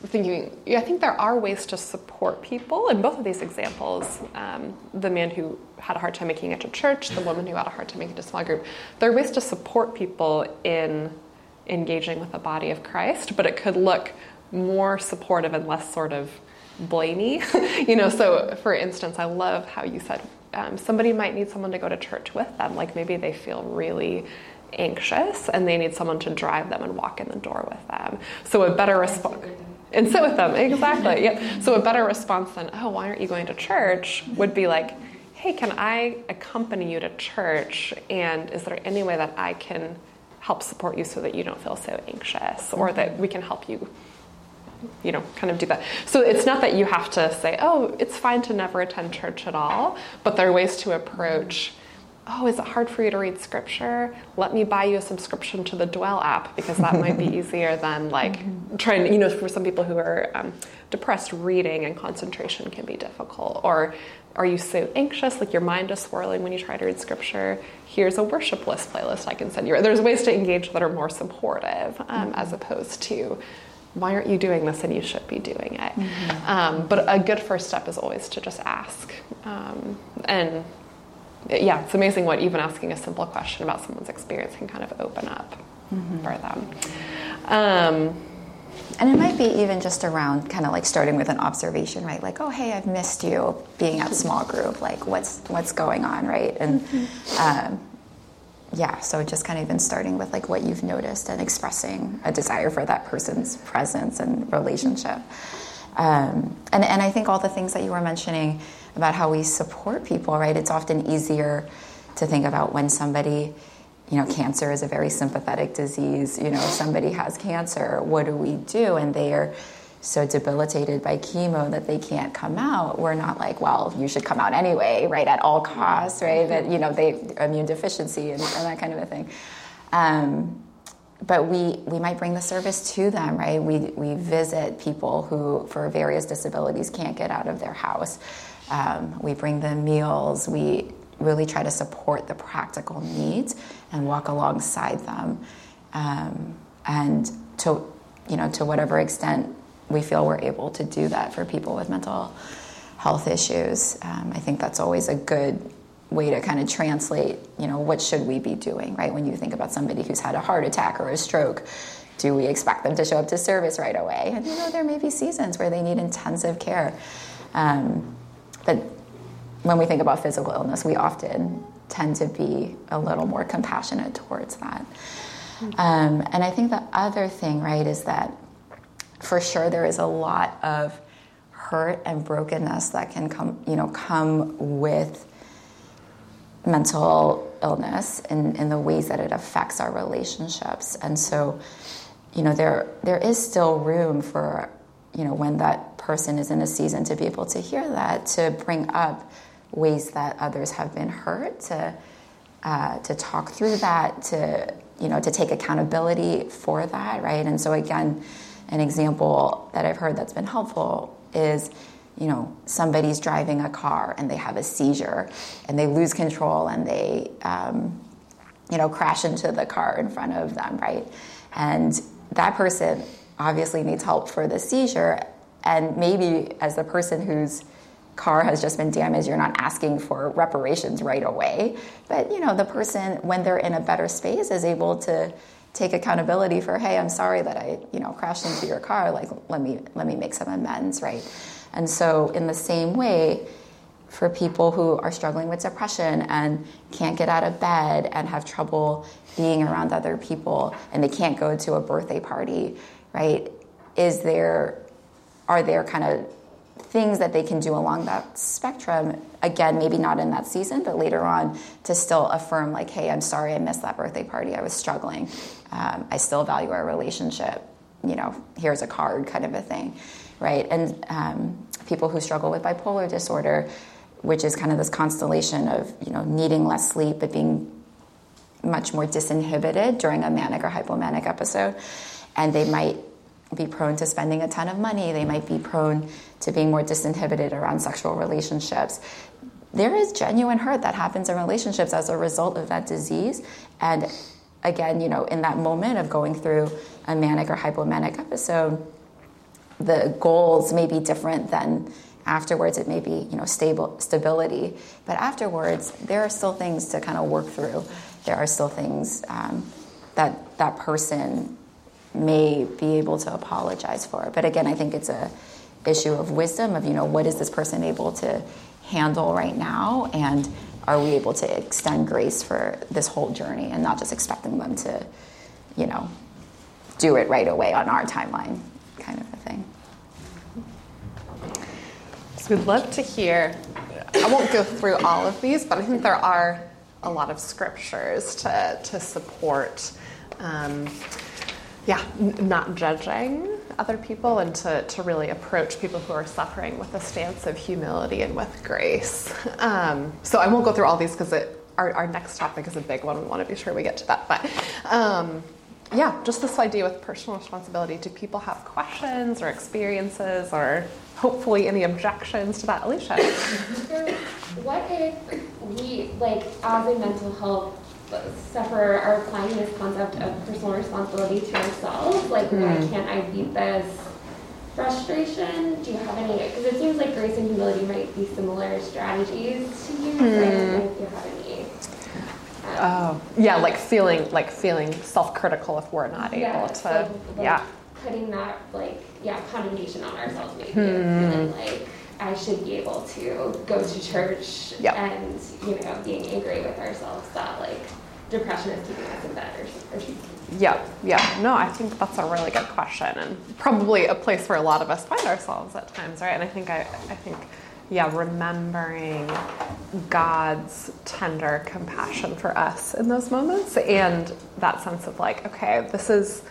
thinking i think there are ways to support people in both of these examples um, the man who had a hard time making it to church the woman who had a hard time making it to small group there are ways to support people in engaging with the body of Christ, but it could look more supportive and less sort of blamey. <laughs> you know, so for instance, I love how you said um, somebody might need someone to go to church with them. Like maybe they feel really anxious and they need someone to drive them and walk in the door with them. So a better response. And sit with them. Exactly. Yep. So a better response than, oh, why aren't you going to church? would be like, hey, can I accompany you to church? And is there any way that I can help support you so that you don't feel so anxious or mm-hmm. that we can help you? You know, kind of do that. So it's not that you have to say, oh, it's fine to never attend church at all, but there are ways to approach oh, is it hard for you to read scripture? Let me buy you a subscription to the Dwell app because that might be <laughs> easier than like trying, you know, for some people who are um, depressed, reading and concentration can be difficult. Or are you so anxious, like your mind is swirling when you try to read scripture? Here's a worship list playlist I can send you. There's ways to engage that are more supportive um, as opposed to, why aren't you doing this and you should be doing it? Mm-hmm. Um, but a good first step is always to just ask. Um, and yeah, it's amazing what even asking a simple question about someone's experience can kind of open up mm-hmm. for them. Um, and it might be even just around kind of like starting with an observation, right? Like, oh, hey, I've missed you being at small group. Like, what's what's going on, right? And mm-hmm. um, yeah, so just kind of even starting with like what you've noticed and expressing a desire for that person's presence and relationship. Um, and and I think all the things that you were mentioning about how we support people, right? It's often easier to think about when somebody, you know, cancer is a very sympathetic disease. You know, somebody has cancer, what do we do? And they are so debilitated by chemo that they can't come out. We're not like, well, you should come out anyway, right? At all costs, right? That you know, they immune deficiency and, and that kind of a thing. Um, but we, we might bring the service to them, right? We, we visit people who, for various disabilities, can't get out of their house. Um, we bring them meals. We really try to support the practical needs and walk alongside them. Um, and to, you know, to whatever extent we feel we're able to do that for people with mental health issues, um, I think that's always a good way to kind of translate, you know, what should we be doing, right? When you think about somebody who's had a heart attack or a stroke, do we expect them to show up to service right away? And you know, there may be seasons where they need intensive care. Um, but when we think about physical illness, we often tend to be a little more compassionate towards that. Um, and I think the other thing, right, is that for sure there is a lot of hurt and brokenness that can come, you know, come with mental illness in, in the ways that it affects our relationships. And so, you know, there there is still room for you know, when that person is in a season to be able to hear that, to bring up ways that others have been hurt, to uh, to talk through that, to you know, to take accountability for that, right? And so again, an example that I've heard that's been helpful is, you know, somebody's driving a car and they have a seizure and they lose control and they, um, you know, crash into the car in front of them, right? And that person obviously needs help for the seizure. And maybe as the person whose car has just been damaged, you're not asking for reparations right away. But you know, the person when they're in a better space is able to take accountability for, hey, I'm sorry that I, you know, crashed into your car. Like, let me let me make some amends, right? And so, in the same way, for people who are struggling with depression and can't get out of bed and have trouble being around other people and they can't go to a birthday party right? Is there, are there kind of things that they can do along that spectrum? Again, maybe not in that season, but later on to still affirm, like, hey, I'm sorry I missed that birthday party. I was struggling. Um, I still value our relationship. You know, here's a card, kind of a thing, right? And um, people who struggle with bipolar disorder, which is kind of this constellation of, you know, needing less sleep but being much more disinhibited during a manic or hypomanic episode and they might be prone to spending a ton of money. They might be prone to being more disinhibited around sexual relationships. There is genuine hurt that happens in relationships as a result of that disease. And again, you know, in that moment of going through a manic or hypomanic episode, the goals may be different than afterwards it may be you know stable stability but afterwards there are still things to kind of work through there are still things um, that that person may be able to apologize for. But again, I think it's a issue of wisdom of you know what is this person able to handle right now and are we able to extend grace for this whole journey and not just expecting them to you know do it right away on our timeline kind of a thing So we'd love to hear. I won't go through all of these, but I think there are a lot of scriptures to, to support, um, yeah, not judging other people and to, to really approach people who are suffering with a stance of humility and with grace. <laughs> Um, so I won't go through all these because our, our next topic is a big one. We want to be sure we get to that. But um, yeah, just this idea with personal responsibility. Do people have questions or experiences or hopefully any objections to that, Alicia? <laughs> what if we, like, as a mental health sufferer, are applying this concept of personal responsibility to ourselves? Like, why Hmm. can't I beat this frustration? Do you have any? Because it seems like grace and humility might be similar strategies to use. I don't if you have any. um, Oh, yeah, like feeling like feeling self-critical if we're not able yeah, to. so, like, yeah. Putting that, like, yeah, condemnation on ourselves, maybe. Hmm. Feeling like I should be able to go to church Yep. and, you know, being angry with ourselves that, like, depression is keeping us in bed or. Yeah, yeah. No, I think that's a really good question and probably a place where a lot of us find ourselves at times, right? And I think I, I think, yeah, remembering God's tender compassion for us in those moments and that sense of like, okay, this is,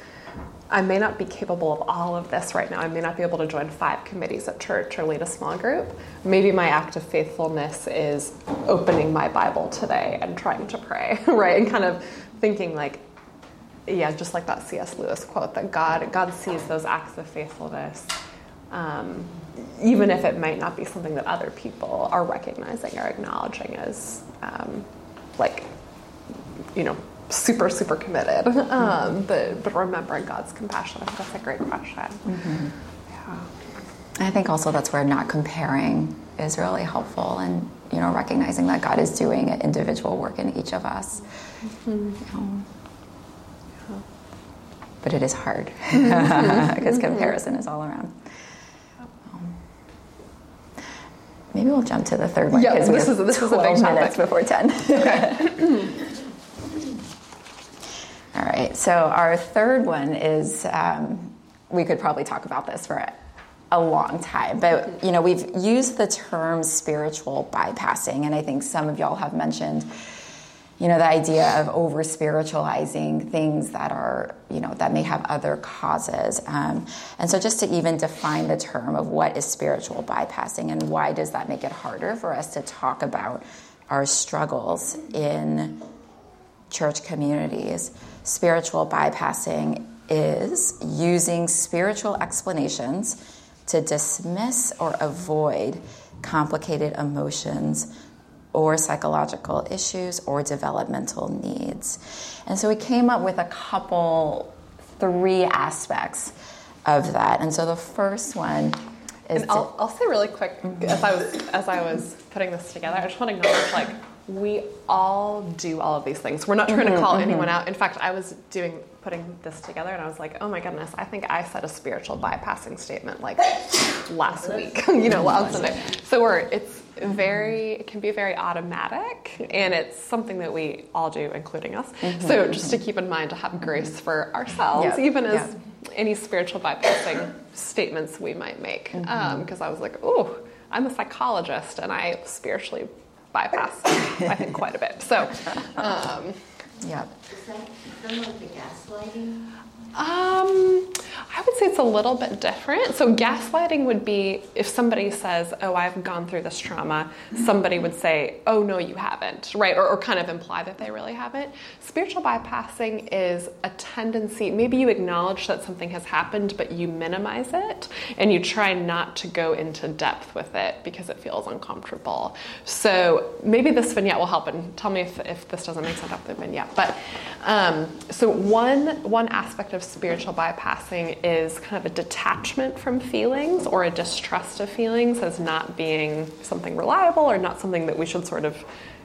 I may not be capable of all of this right now. I may not be able to join five committees at church or lead a small group. Maybe my act of faithfulness is opening my Bible today and trying to pray, <laughs> right? And kind of thinking like, yeah, just like that C.S. Lewis quote that God God sees those acts of faithfulness, um, even if it might not be something that other people are recognizing or acknowledging as um, like you know super super committed. Um, but but remembering God's compassion, I think that's a great question. Mm-hmm. Yeah. I think also that's where not comparing is really helpful and you know recognizing that God is doing an individual work in each of us. Mm-hmm. You know. But it is hard mm-hmm. <laughs> because comparison is all around. Maybe we'll jump to the third one Yeah, because we this have is- this is a big 12 minutes topic. before 10. <laughs> All right, so our third one is um, we could probably talk about this for a long time, but you know we've used the term spiritual bypassing, and I think some of y'all have mentioned, you know, the idea of over spiritualizing things that are you know that may have other causes, um, and so just to even define the term of what is spiritual bypassing and why does that make it harder for us to talk about our struggles in church communities, spiritual bypassing is using spiritual explanations to dismiss or avoid complicated emotions or psychological issues or developmental needs. And so we came up with a couple, three aspects of that. And so the first one is. And I'll, I'll say really quick as I was as I was putting this together, I just want to acknowledge like we all do all of these things. We're not trying to mm-hmm, call mm-hmm. anyone out. In fact, I was doing putting this together and I was like, oh my goodness, I think I said a spiritual bypassing statement like last week, <laughs> you know, last Sunday. So we're it's very it can be very automatic and it's something that we all do, including us. Mm-hmm, so just to keep in mind to have grace for ourselves, Yep, even as yep. any spiritual bypassing statements we might make. Um, because I was like, oh, I'm a psychologist and I spiritually bypass, I think, quite a bit. So, <laughs> um, yeah. Is that similar to gaslighting? Um, I would say it's a little bit different. So, gaslighting would be if somebody says, Oh, I've gone through this trauma, somebody would say, Oh, no, you haven't, right? Or, or kind of imply that they really haven't. Spiritual bypassing is a tendency, maybe you acknowledge that something has happened, but you minimize it and you try not to go into depth with it because it feels uncomfortable. So, maybe this vignette will help, and tell me if, if this doesn't make sense up the vignette. But um, so, one, one aspect of spiritual bypassing is kind of a detachment from feelings or a distrust of feelings as not being something reliable or not something that we should sort of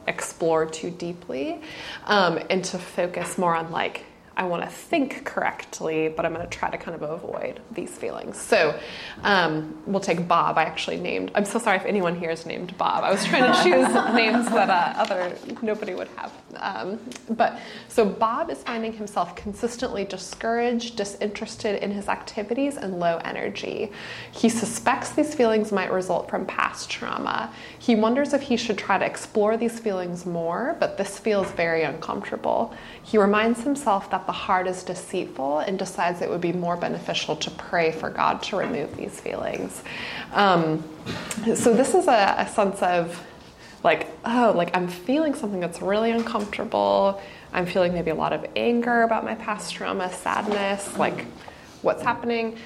explore too deeply, um, and to focus more on like, I want to think correctly, but I'm going to try to kind of avoid these feelings. So um, we'll take Bob. I actually named. I'm so sorry if anyone here is named Bob. I was trying to <laughs> choose names that uh, other nobody would have. Um, but so Bob is finding himself consistently discouraged, disinterested in his activities, and low energy. He suspects these feelings might result from past trauma. He wonders if he should try to explore these feelings more, but this feels very uncomfortable. He reminds himself that the heart is deceitful and decides it would be more beneficial to pray for God to remove these feelings. Um, so this is a, a sense of like, oh, like I'm feeling something that's really uncomfortable. I'm feeling maybe a lot of anger about my past trauma, sadness, like what's happening.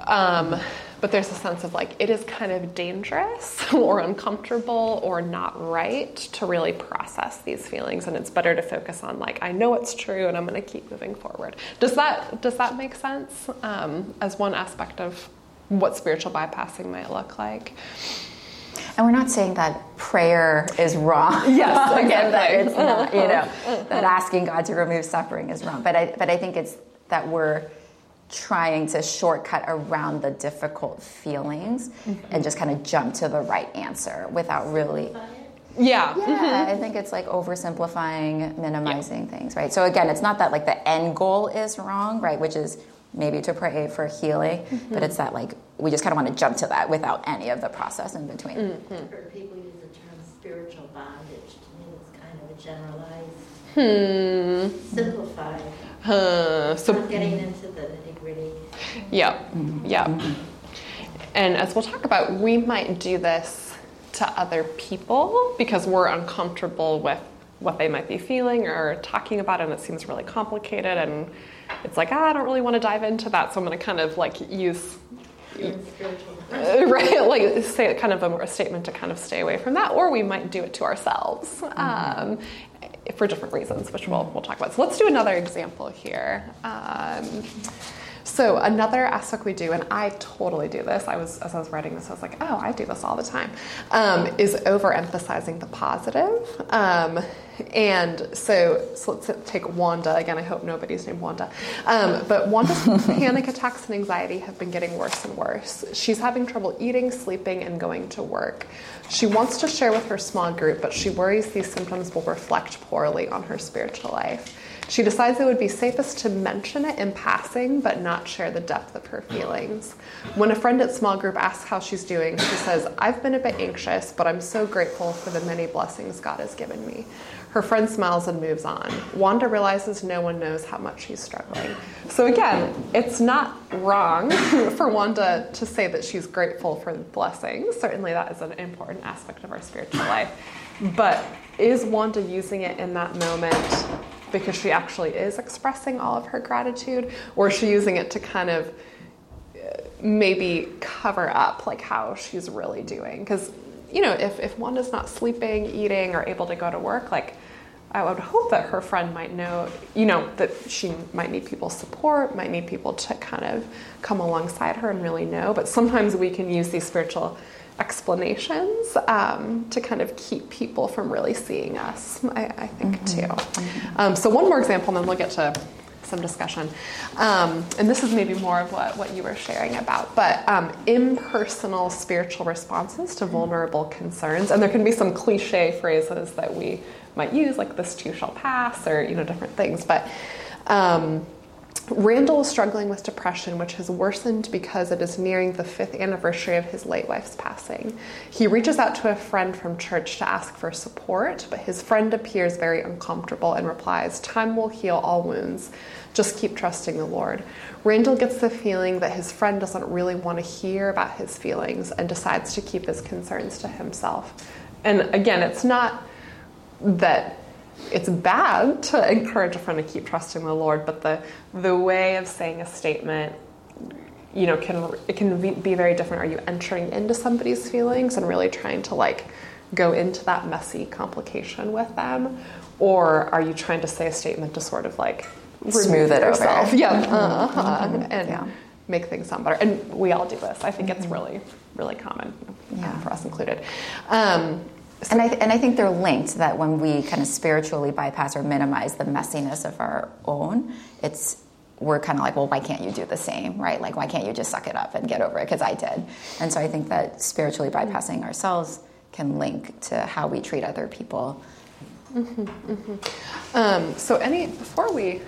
Um, but there's a sense of like it is kind of dangerous <laughs> or uncomfortable or not right to really process these feelings and it's better to focus on like i know it's true and i'm going to keep moving forward does that does that make sense um, as one aspect of what spiritual bypassing might look like and we're not saying that prayer is wrong. <laughs> Yes, <laughs> Again, that it's not, you know, that asking God to remove suffering is wrong. But I, but I think it's that we're trying to shortcut around the difficult feelings mm-hmm. and just kind of jump to the right answer without really. Yeah. Yeah, mm-hmm. I think it's like oversimplifying, minimizing yeah. things, right? So again, it's not that like the end goal is wrong, right? Which is maybe to pray for healing, mm-hmm. but it's that like we just kind of want to jump to that without any of the process in between. Mm-hmm. I've heard people use the term spiritual bondage. To me, it's kind of a generalized, hmm. simplified. Uh, so not getting into the nitty gritty. Yeah, yeah. And as we'll talk about, we might do this to other people because we're uncomfortable with what they might be feeling or talking about, and it seems really complicated and it's like, ah, I don't really want to dive into that, so I'm going to kind of like use. Uh, <laughs> right, like say kind of a, a, statement to kind of stay away from that, or we might do it to ourselves mm-hmm. um, for different reasons, which we'll, we'll talk about. So let's do another example here. Um, so another aspect we do, and I totally do this. I was as I was writing this, I was like, oh, I do this all the time. Um, is overemphasizing the positive. Um, and so, so let's take Wanda again. I hope nobody's named Wanda, um, but Wanda's <laughs> panic attacks and anxiety have been getting worse and worse. She's having trouble eating, sleeping, and going to work. She wants to share with her small group, but she worries these symptoms will reflect poorly on her spiritual life. She decides it would be safest to mention it in passing, but not share the depth of her feelings. When a friend at small group asks how she's doing, she says, I've been a bit anxious, but I'm so grateful for the many blessings God has given me. Her friend smiles and moves on. Wanda realizes no one knows how much she's struggling. So, again, it's not wrong <laughs> for Wanda to say that she's grateful for the blessings. Certainly, that is an important aspect of our spiritual life. But is Wanda using it in that moment because she actually is expressing all of her gratitude, or is she using it to kind of uh, maybe cover up like how she's really doing? Because you know, if if Wanda's not sleeping, eating, or able to go to work, like I would hope that her friend might know, you know, that she might need people's support, might need people to kind of come alongside her and really know. But sometimes we can use these spiritual explanations um, to kind of keep people from really seeing us, I, I think, mm-hmm. too. Um, so, one more example, and then we'll get to some discussion. Um, and this is maybe more of what, what you were sharing about, but um, impersonal spiritual responses to vulnerable concerns. And there can be some cliche phrases that we might use, like this too shall pass, or you know, different things. But um, Randall is struggling with depression, which has worsened because it is nearing the fifth anniversary of his late wife's passing. He reaches out to a friend from church to ask for support, but his friend appears very uncomfortable and replies, Time will heal all wounds. Just keep trusting the Lord. Randall gets the feeling that his friend doesn't really want to hear about his feelings and decides to keep his concerns to himself. And again, it's not that it's bad to encourage a friend to keep trusting the Lord, but the the way of saying a statement, you know, can it can be very different. Are you entering into somebody's feelings and really trying to like go into that messy complication with them, or are you trying to say a statement to sort of like smooth it yourself? Over. Yeah, uh-huh. mm-hmm. and yeah. make things sound better. And we all do this. I think mm-hmm. it's really really common yeah. for us included. Um, and I, and I think they're linked that when we kind of spiritually bypass or minimize the messiness of our own, it's we're kind of like, well, why can't you do the same, right? Like, why can't you just suck it up and get over it? Because I did. And so I think that spiritually bypassing ourselves can link to how we treat other people Um, so, any before we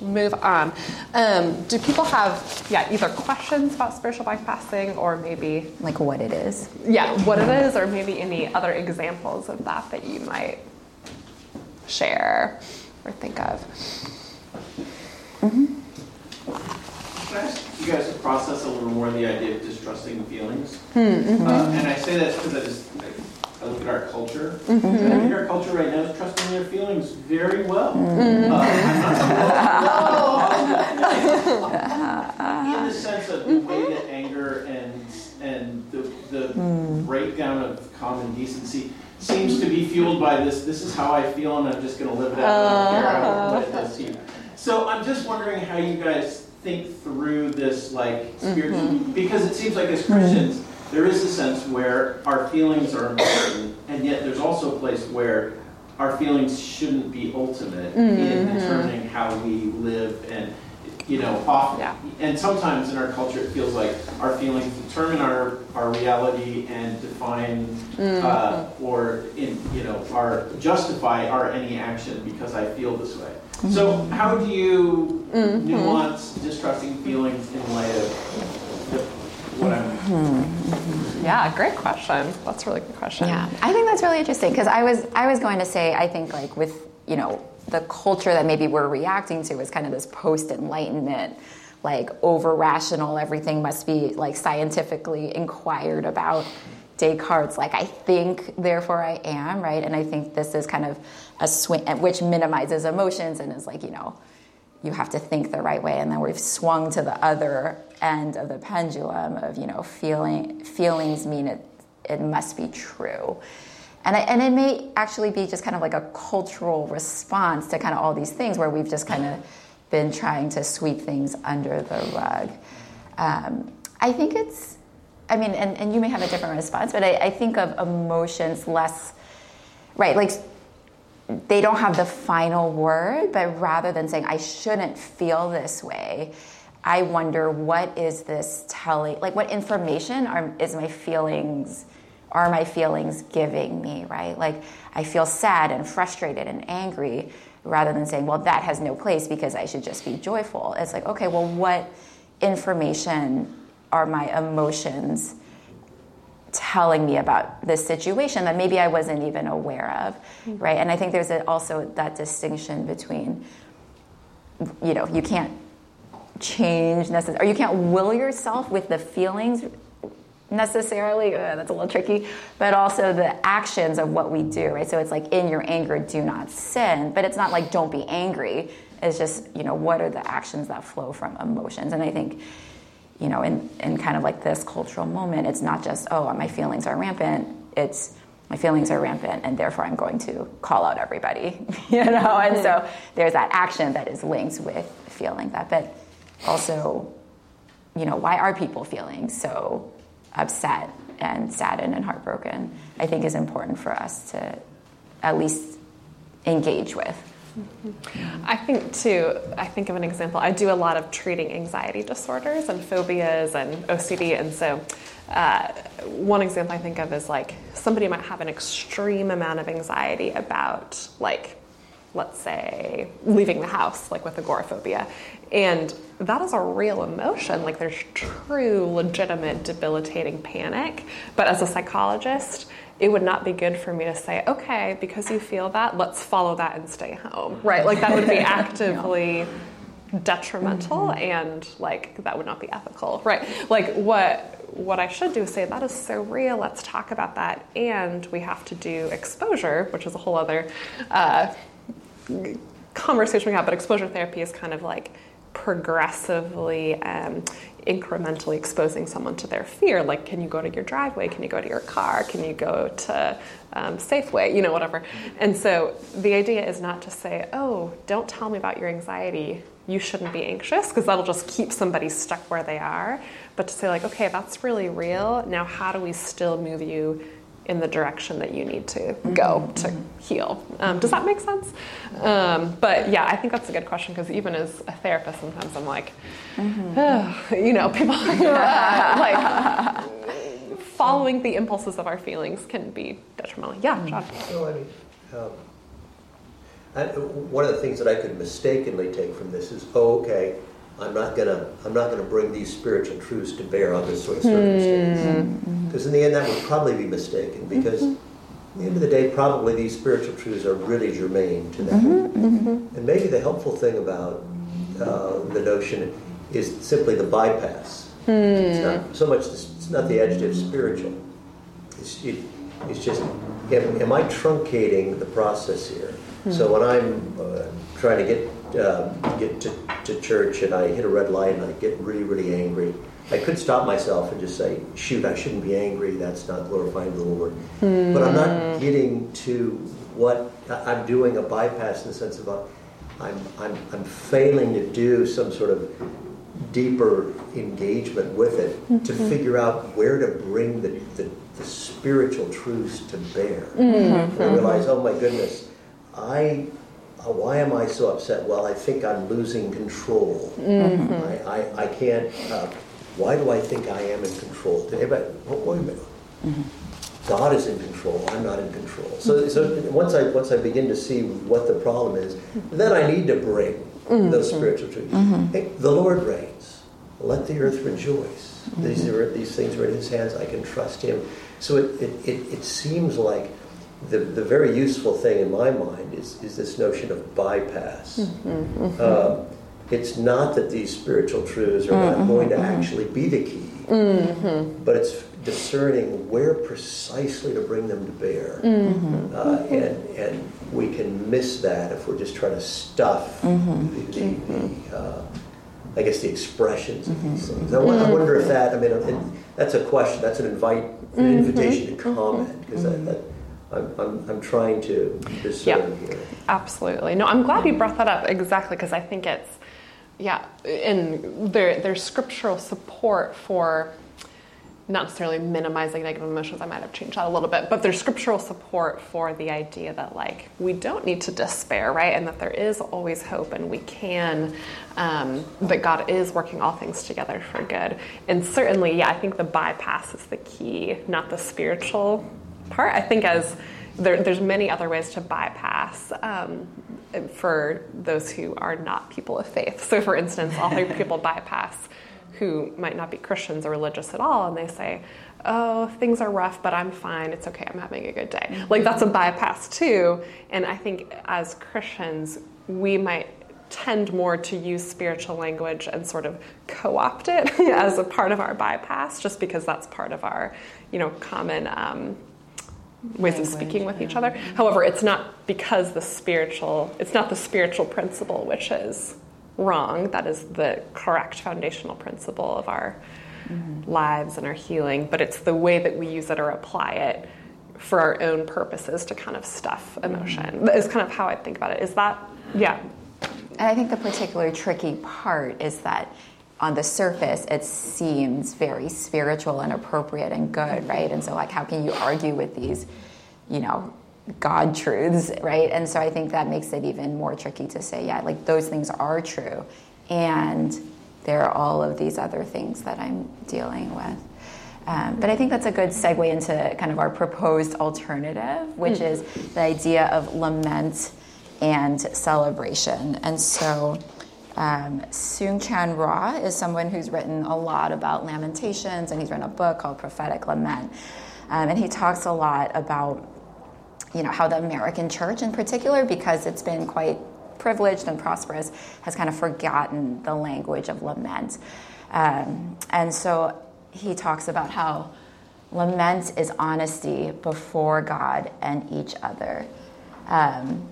move on, um, do people have yeah either questions about spiritual bypassing or maybe like what it is? Yeah, what it is, or maybe any other examples of that that you might share or think of. Can I ask you guys to process a little more the idea of distrusting feelings? Mm-hmm. Uh, and I say that because I just I look at our culture. Mhm. And I think our culture right now is trusting their feelings very well. Mhm. Uh, <laughs> in the sense of the way that anger and and the, the breakdown of common decency seems to be fueled by this. This is how I feel, and I'm just going to live it out. I don't care how- what it does to you. So I'm just wondering how you guys think through this, like spiritual, because it seems like as Christians, there is a sense where our feelings are important, and yet there's also a place where our feelings shouldn't be ultimate in Mhm. determining how we live and you know often. And sometimes in our culture it feels like our feelings determine our our reality and define uh, or in you know our justify our any action because I feel this way. So how do you nuance distrusting feelings in light of what I'm hmm, hmm. Yeah, great question. That's a really good question. Yeah, I think that's really interesting because I was I was going to say I think like with you know the culture that maybe we're reacting to is kind of this post enlightenment like over rational everything must be like scientifically inquired about Descartes like I think therefore I am right and I think this is kind of a swing which minimizes emotions and is like you know you have to think the right way and then we've swung to the other end of the pendulum of you know feeling feelings mean it it must be true. And, I, and it may actually be just kind of like a cultural response to kind of all these things where we've just kind of been trying to sweep things under the rug. Um, i think it's i mean and, and you may have a different response but I, I think of emotions less right like they don't have the final word, but rather than saying, I shouldn't feel this way, I wonder what is this telling, like what information are, is my feelings, are my feelings giving me, right? Like I feel sad and frustrated and angry rather than saying, well, that has no place because I should just be joyful. It's like, okay, well, what information are my emotions telling me about this situation that maybe I wasn't even aware of, right? And I think there's a, also that distinction between, you know, you can't change necessarily, or you can't will yourself with the feelings necessarily. Uh, that's a little tricky, but also the actions of what we do, right? So it's like in your anger, do not sin, but it's not like don't be angry. It's just you know what are the actions that flow from emotions, and I think you know, in, in kind of like this cultural moment, it's not just, oh, my feelings are rampant. It's my feelings are rampant, and therefore I'm going to call out everybody, <laughs> you know? And so there's that action that is linked with feeling that. But also, you know, why are people feeling so upset and saddened and heartbroken? I think is important for us to at least engage with. I think too, I think of an example. I do a lot of treating anxiety disorders and phobias and OCD. And so, uh, one example I think of is like somebody might have an extreme amount of anxiety about, like, let's say, leaving the house, like with agoraphobia. And that is a real emotion. Like, there's true, legitimate, debilitating panic. But as a psychologist, it would not be good for me to say, okay, because you feel that, let's follow that and stay home, right? Like that would be <laughs> actively detrimental and like that would not be ethical, right? Like what what I should do is say that is so real. Let's talk about that, and we have to do exposure, which is a whole other uh, conversation we have. But exposure therapy is kind of like progressively um, incrementally exposing someone to their fear like can you go to your driveway? Can you go to your car? Can you go to um, safeway? You know whatever. And so the idea is not to say oh don't tell me about your anxiety. You shouldn't be anxious because that'll just keep somebody stuck where they are. But to say like okay that's really real. Now how do we still move you in the direction that you need to go to heal. Um, does that make sense? Um, but yeah, I think that's a good question because even as a therapist, sometimes I'm like, you know, people uh, <laughs> like following the impulses of our feelings can be detrimental. Yeah, John. So, any, um, I, one of the things that I could mistakenly take from this is, oh, okay, I'm not gonna, I'm not gonna bring these spiritual truths to bear on this sort of hmm. circumstance. Hmm. Because in the end, that would probably be mistaken. Because mm-hmm. at the end of the day, probably these spiritual truths are really germane to them. Mm-hmm. Mm-hmm. And maybe the helpful thing about uh, the notion is simply the bypass. It's not hmm. so much. It's not the adjective spiritual. It's, it, it's just, am, am I truncating the process here? So when I'm uh, trying to get uh, get to, to church and I hit a red light and I get really really angry, I could stop myself and just say, "Shoot, I shouldn't be angry. That's not glorifying the Lord." But I'm not getting to what I'm doing a bypass in the sense of uh, I'm, I'm, I'm failing to do some sort of deeper engagement with it to figure out where to bring the, the, the spiritual truths to bear. And I realize, oh my goodness, I, why am I so upset? Well, I think I'm losing control. Mm-hmm. I, I, I can't, uh, why do I think I am in control? Anybody, wait wait a minute. Mm-hmm. God is in control. I'm not in control. So, so once I once I begin to see what the problem is, then I need to bring mm-hmm. those spiritual truths. Hey, the Lord reigns. Let the earth rejoice. These are these things are in His hands. I can trust Him. So it it, it, it seems like the, the very useful thing in my mind is, is this notion of bypass. Uh, it's not that these spiritual truths are not mm-hmm, going to actually be the key, but it's discerning where precisely to bring them to bear. Uh, and, and we can miss that if we're just trying to stuff the, the, the, uh, I guess, the expressions of these things. I, I wonder if that, I mean, it, that's a question, that's an invite, an invitation to comment, because that, that, I'm, I'm, I'm trying to discern here. Absolutely. No, I'm glad you brought that up exactly because I think it's, yeah, and there, there's scriptural support for not necessarily minimizing negative emotions. I might have changed that a little bit, but there's scriptural support for the idea that like we don't need to despair, right? And that there is always hope, and we can, um, that God is working all things together for good. And certainly, yeah, I think the bypass is the key, not the spiritual part. I think as there, there's many other ways to bypass um, for those who are not people of faith. So, for instance, I'll hear people <laughs> bypass who might not be Christians or religious at all, and they say, "Oh, things are rough, but I'm fine. It's okay. I'm having a good day." Like that's a bypass too. And I think as Christians, we might tend more to use spiritual language and sort of co-opt it <laughs> as a part of our bypass, just because that's part of our, you know, common. Um, ways of speaking with each other. However, it's not because the spiritual, it's not the spiritual principle which is wrong. That is the correct foundational principle of our mm-hmm. lives and our healing, but it's the way that we use it or apply it for our own purposes to kind of stuff mm-hmm. emotion. Is kind of how I think about it. Is that, yeah. And I think the particularly tricky part is that on the surface it seems very spiritual and appropriate and good, right? And so like how can you argue with these, you know, God truths, right? And so I think that makes it even more tricky to say, yeah, like those things are true. And there are all of these other things that I'm dealing with. Um, but I think that's a good segue into kind of our proposed alternative, which is the idea of lament and celebration. And so um, Soong Chan Rah is someone who's written a lot about lamentations, and he's written a book called Prophetic Lament. Um, and he talks a lot about you know how the American church in particular, because it's been quite privileged and prosperous, has kind of forgotten the language of lament. Um, and so he talks about how lament is honesty before God and each other. Um,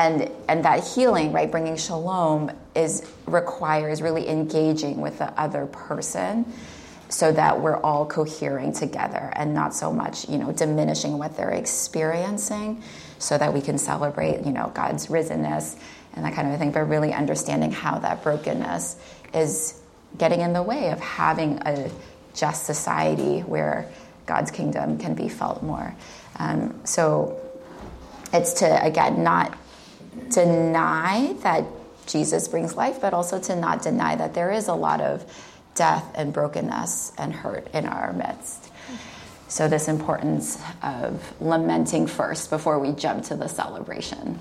and, and that healing, right, bringing shalom, is requires really engaging with the other person so that we're all cohering together and not so much you know diminishing what they're experiencing so that we can celebrate you know god's risenness and that kind of thing but really understanding how that brokenness is getting in the way of having a just society where god's kingdom can be felt more. Um, so it's to again not deny that jesus brings life but also to not deny that there is a lot of death and brokenness and hurt in our midst. So, this importance of lamenting first before we jump to the celebration.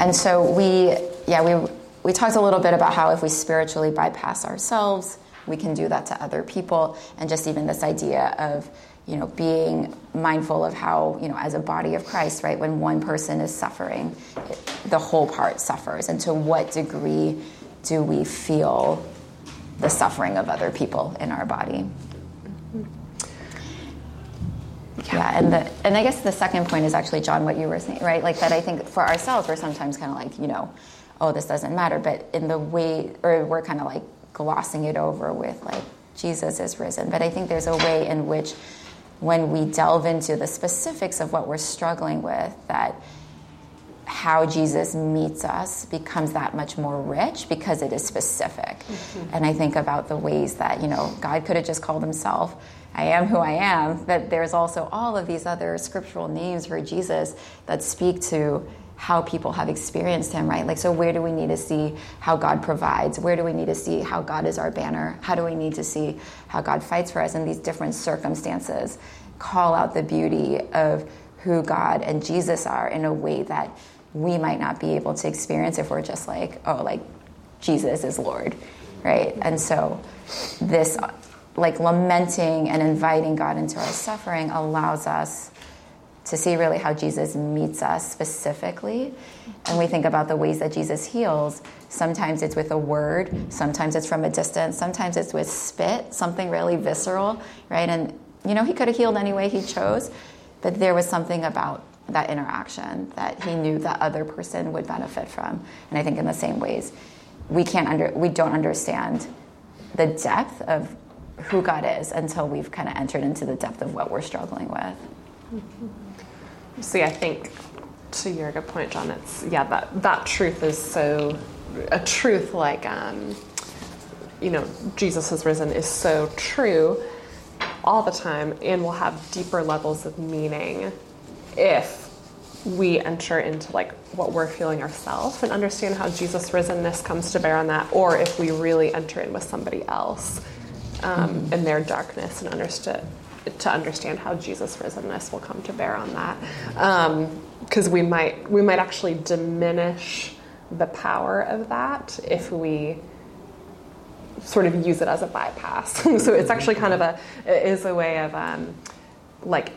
and so we, yeah, we we talked a little bit about how if we spiritually bypass ourselves, we can do that to other people, and just even this idea of you know being mindful of how you know as a body of Christ, right? When one person is suffering, it, the whole part suffers, and to what degree do we feel the suffering of other people in our body? Mm-hmm. Yeah, and the and I guess the second point is actually John, what you were saying, right? Like that. I think for ourselves, we're sometimes kind of like, you know, oh, this doesn't matter, but in the way, or we're kind of like glossing it over with like Jesus is risen. But I think there's a way in which, when we delve into the specifics of what we're struggling with, that how Jesus meets us becomes that much more rich because it is specific. Mm-hmm. And I think about the ways that, you know, God could have just called himself I am who I am, that there's also all of these other scriptural names for Jesus that speak to how people have experienced him, right? Like, so where do we need to see how God provides? Where do we need to see how God is our banner? How do we need to see how God fights for us in these different circumstances? Call out the beauty of who God and Jesus are in a way that we might not be able to experience if we're just like, oh, like Jesus is Lord, right? And so this like lamenting and inviting God into our suffering allows us to see really how Jesus meets us specifically. And we think about the ways that Jesus heals. Sometimes it's with a word, sometimes it's from a distance, sometimes it's with spit, something really visceral, right? And, you know, he could have healed any way he chose, but there was something about that interaction that he knew that other person would benefit from. And I think in the same ways, we can't under, we don't understand the depth of who God is until we've kind of entered into the depth of what we're struggling with. Mm-hmm. See, I think to your good point, John, it's yeah that that truth is so a truth like um, you know Jesus has risen is so true all the time and will have deeper levels of meaning if we enter into like what we're feeling ourselves and understand how Jesus risenness comes to bear on that, or if we really enter in with somebody else um, in their darkness and understood to understand how Jesus' risenness will come to bear on that. Because um, we might we might actually diminish the power of that if we sort of use it as a bypass. <laughs> so it's actually kind of a is a way of um, like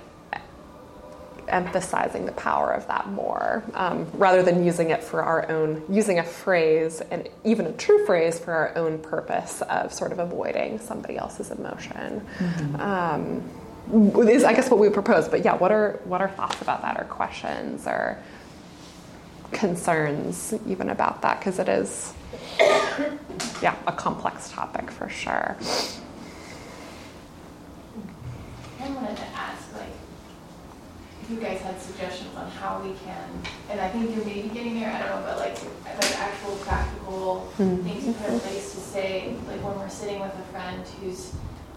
emphasizing the power of that more um, rather than using it for our own using a phrase and even a true phrase for our own purpose of sort of avoiding somebody else's emotion. Mm-hmm. um, is i guess what we propose but yeah what are what are thoughts about that or questions or concerns even about that? Because it is yeah a complex topic for sure. I wanted to ask you guys had suggestions on how we can, and I think you're maybe getting there, I don't know, but like, like actual practical mm-hmm. things to put in place to say, like when we're sitting with a friend who's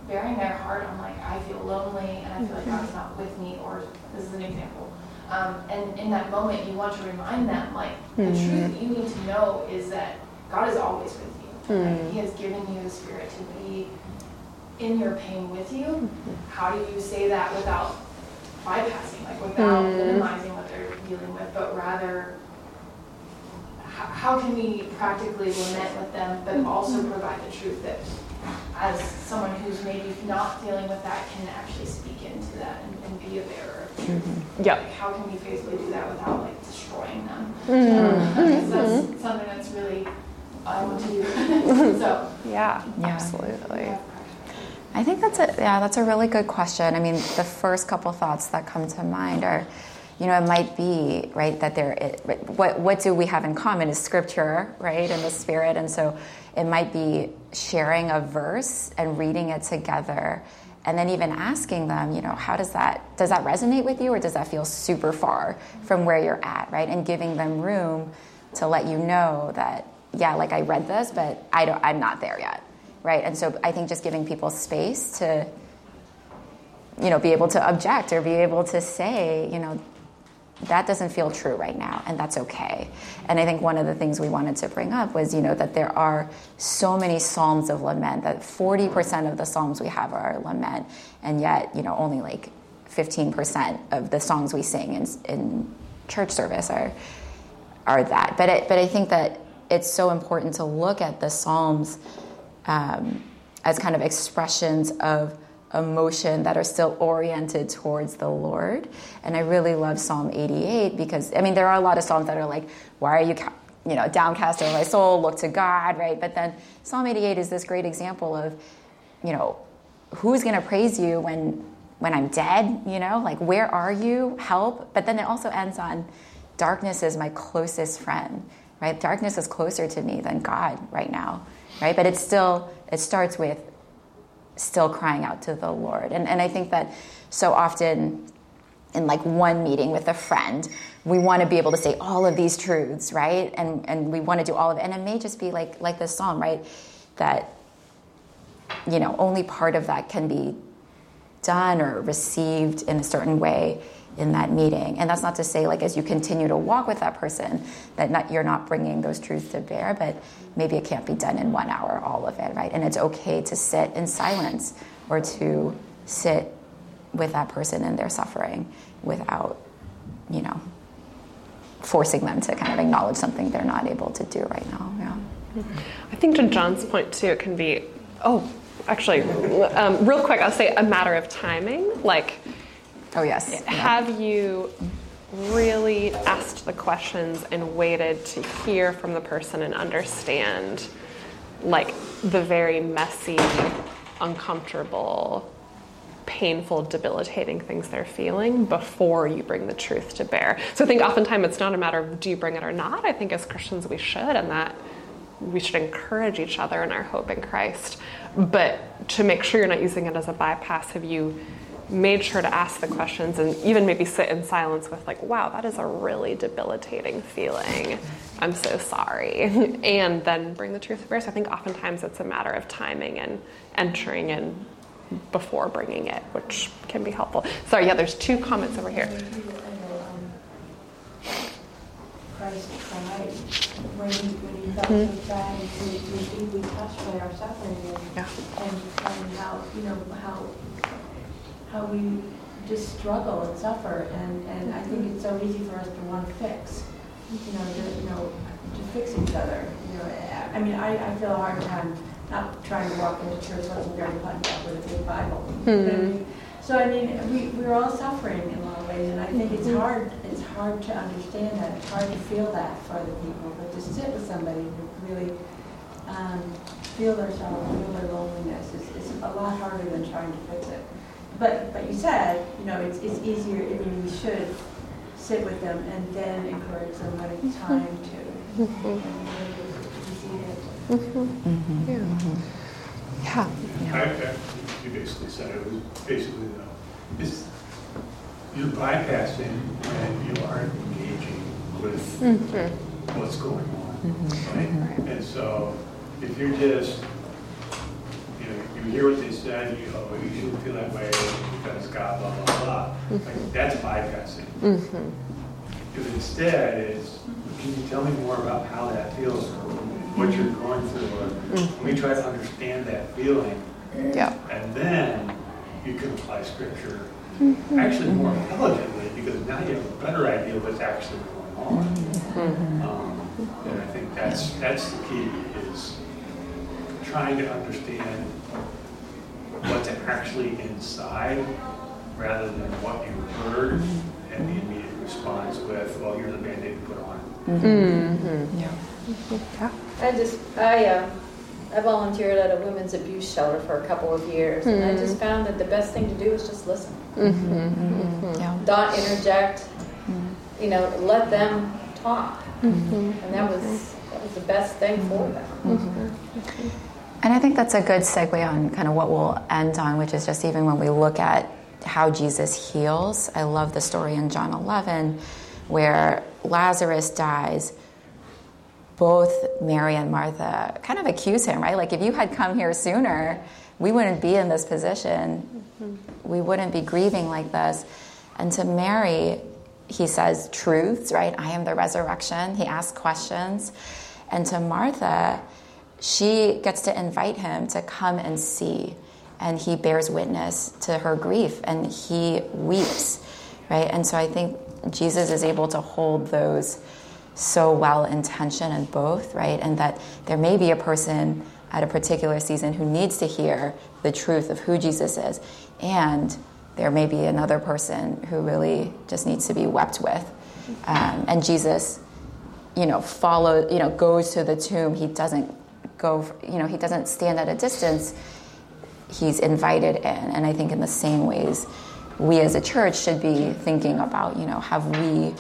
bearing their heart on like, I feel lonely and I feel like. God's not with me, or this is an example. Um, and in that moment, you want to remind them, like, the mm-hmm. truth that you need to know is that God is always with you. Mm-hmm. Like, he has given you the Spirit to be in your pain with you. Mm-hmm. How do you say that without bypassing, like without mm. minimizing what they're dealing with, but rather how, can we practically lament with them, but also provide the truth that as someone who's maybe not dealing with that can actually speak into that and, and be a bearer of truth. Mm-hmm. Yeah. Like how can we faithfully do that without like destroying them? Mm-hmm. Um, that's mm-hmm. something that's really I want to do. <laughs> so yeah, yeah. absolutely. Yeah. I think that's a yeah, that's a really good question. I mean, the first couple thoughts that come to mind are, you know, it might be right that there. It, what what do we have in common is scripture, right, and the spirit, and so it might be sharing a verse and reading it together, and then even asking them, you know, how does that does that resonate with you, or does that feel super far from where you're at, right, and giving them room to let you know that yeah, like I read this, but I don't, I'm not there yet right? And so I think just giving people space to, you know, be able to object or be able to say, you know, that doesn't feel true right now, and that's okay. And I think one of the things we wanted to bring up was, you know, that there are so many psalms of lament, that 40% of the psalms we have are lament, and yet, you know, only like 15% of the songs we sing in, in church service are are that. But it, but I think that it's so important to look at the Psalms um, as kind of expressions of emotion that are still oriented towards the Lord. And I really love Psalm 88 because I mean there are a lot of psalms that are like, "Why are you?" You know, downcast over my soul, look to God, right? But then Psalm 88 is this great example of, you know, who's going to praise you when when I'm dead, you know, like where are you? Help. But then it also ends on darkness is my closest friend, right? Darkness is closer to me than God right now, right? But it's still, it starts with still crying out to the Lord. And, and I think that so often in like one meeting with a friend, we want to be able to say all of these truths, right? And, and we want to do all of it. And it may just be like, like this psalm, right? That, you know, only part of that can be done or received in a certain way in that meeting. And that's not to say, like, as you continue to walk with that person, that not, you're not bringing those truths to bear, but maybe it can't be done in one hour, all of it, right? And it's okay to sit in silence or to sit with that person in their suffering without, you know, forcing them to kind of acknowledge something they're not able to do right now. Yeah. I think to John's point too, it can be, oh, actually, um, real quick, I'll say a matter of timing. Like, oh yes, have you really asked the questions and waited to hear from the person and understand, like the very messy, uncomfortable, painful, debilitating things they're feeling before you bring the truth to bear. So I think oftentimes it's not a matter of do you bring it or not. I think as Christians we should, and that we should encourage each other in our hope in Christ. But to make sure you're not using it as a bypass, have you made sure to ask the questions and even maybe sit in silence with, like, wow, that is a really debilitating feeling. I'm so sorry. <laughs> and then bring the truth to bear. So I think oftentimes it's a matter of timing and entering in before bringing it, which can be helpful. Sorry, yeah, there's two comments over here. Christ cried when he, when he felt mm-hmm. so sad and we, touched by our suffering and, yeah. and, and how, you know, how, how we just struggle and suffer and, and I think it's so easy for us to want to fix, you know, to, you know, to fix each other. You know, I mean, I, I feel a hard time not trying to walk into church looking very buttoned up with a big Bible. Mm-hmm. So I mean, we, we're all suffering in a lot of ways, and I think it's hard. It's hard to understand that. It's hard to feel that for other people, but to sit with somebody who really um, feel their sorrow, feel their loneliness is, is a lot harder than trying to fix it. But but you said, you know, it's it's easier. I mean, we should sit with them and then encourage them when it's time to. Mm-hmm. Mm-hmm. Yeah. Yeah. I, I, you basically said it was basically the, it's, you're bypassing when you aren't engaging with mm-hmm. what's going on, Mm-hmm. right? And so if you're just, you hear what they said, you oh, you shouldn't feel that way because God, blah blah blah. Like that's bypassing. Mm-hmm. If instead is can you tell me more about how that feels or what you're going through? Or Mm-hmm. Let me try to understand that feeling. Yeah. And then you can apply scripture Mm-hmm. actually more intelligently because now you have a better idea of what's actually going on. Mm-hmm. Um, and I think that's that's the key is trying to understand what's actually inside rather than what you heard and the immediate response with, well, here's a band-aid to put on. Mm-hmm. Yeah. Yeah. I just, I, uh, I volunteered at a women's abuse shelter for a couple of years, and I just found that the best thing to do is just listen. Mm-hmm. Mm-hmm. Yeah. Don't interject. You know, let them talk, Mm-hmm. and that was that was the best thing for them. Mm-hmm. And I think that's a good segue on kind of what we'll end on, which is just even when we look at how Jesus heals. I love the story in John 11 where Lazarus dies. Both Mary and Martha kind of accuse him, right? Like, if you had come here sooner, we wouldn't be in this position. We wouldn't be grieving like this. And to Mary, he says truths, right? I am the resurrection. He asks questions. And to Martha, she gets to invite him to come and see. And he bears witness to her grief and he weeps, right? And so I think Jesus is able to hold those so well in both, right? And that there may be a person at a particular season who needs to hear the truth of who Jesus is, and there may be another person who really just needs to be wept with. Um, and Jesus, you know, follow, you know, goes to the tomb. He doesn't go, you know, he doesn't stand at a distance. He's invited in. And I think in the same ways, we as a church should be thinking about, you know, have we,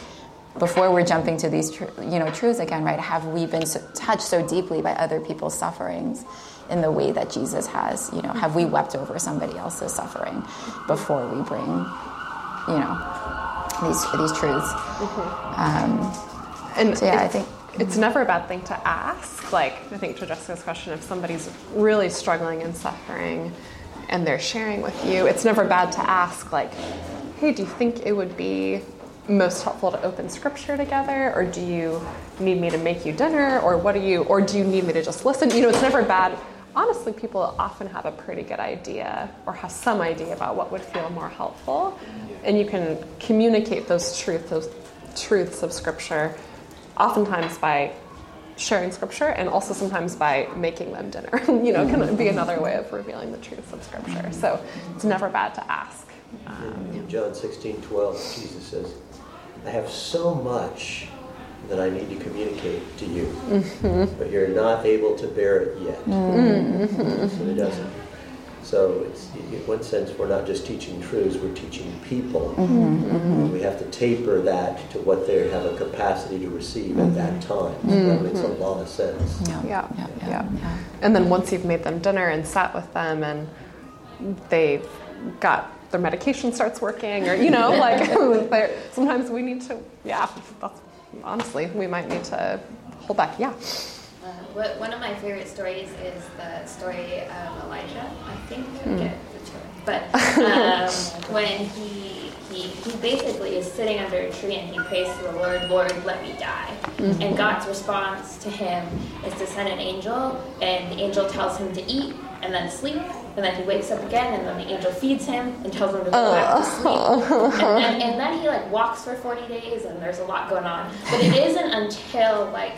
before we're jumping to these, tr- you know, truths again, right? Have we been so, touched so deeply by other people's sufferings in the way that Jesus has? You know, have we wept over somebody else's suffering before we bring, you know, these these truths? Um, And so yeah, I think it's never a bad thing to ask. Like, I think to Jessica's question, if somebody's really struggling and suffering and they're sharing with you, it's never bad to ask, like, hey, do you think it would be most helpful to open scripture together? Or do you need me to make you dinner? Or what do you, or do you need me to just listen? You know, it's never bad. Honestly, people often have a pretty good idea or have some idea about what would feel more helpful. And you can communicate those truths, those truths of scripture oftentimes by sharing scripture and also sometimes by making them dinner. <laughs> you know, can be another way of revealing the truths of scripture. So it's never bad to ask. In John 16, 12, Jesus says, I have so much that I need to communicate to you, Mhm. but you're not able to bear it yet. Mhm. So he doesn't. So it's, in one sense, we're not just teaching truths, we're teaching people. Mhm, mhm. We have to taper that to what they have a capacity to receive at that time. So that makes a lot of sense. Yeah, yeah, yeah. And then once you've made them dinner and sat with them and they've got their medication starts working or, you know, <laughs> like <laughs> sometimes we need to, yeah, that's, honestly, we might need to hold back. Yeah. Uh, what, one of my favorite stories is the story of Elijah, I think. I Hmm. forget which one. But <laughs> um, when he, he, he basically is sitting under a tree and he prays to the Lord, Lord, let me die. Mhm. And God's response to him is to send an angel, and the angel tells him to eat and then sleep. And then he wakes up again, and then the angel feeds him and tells him to go back to sleep. And then, <laughs> and then he like walks for 40 days, and there's a lot going on. But it isn't until like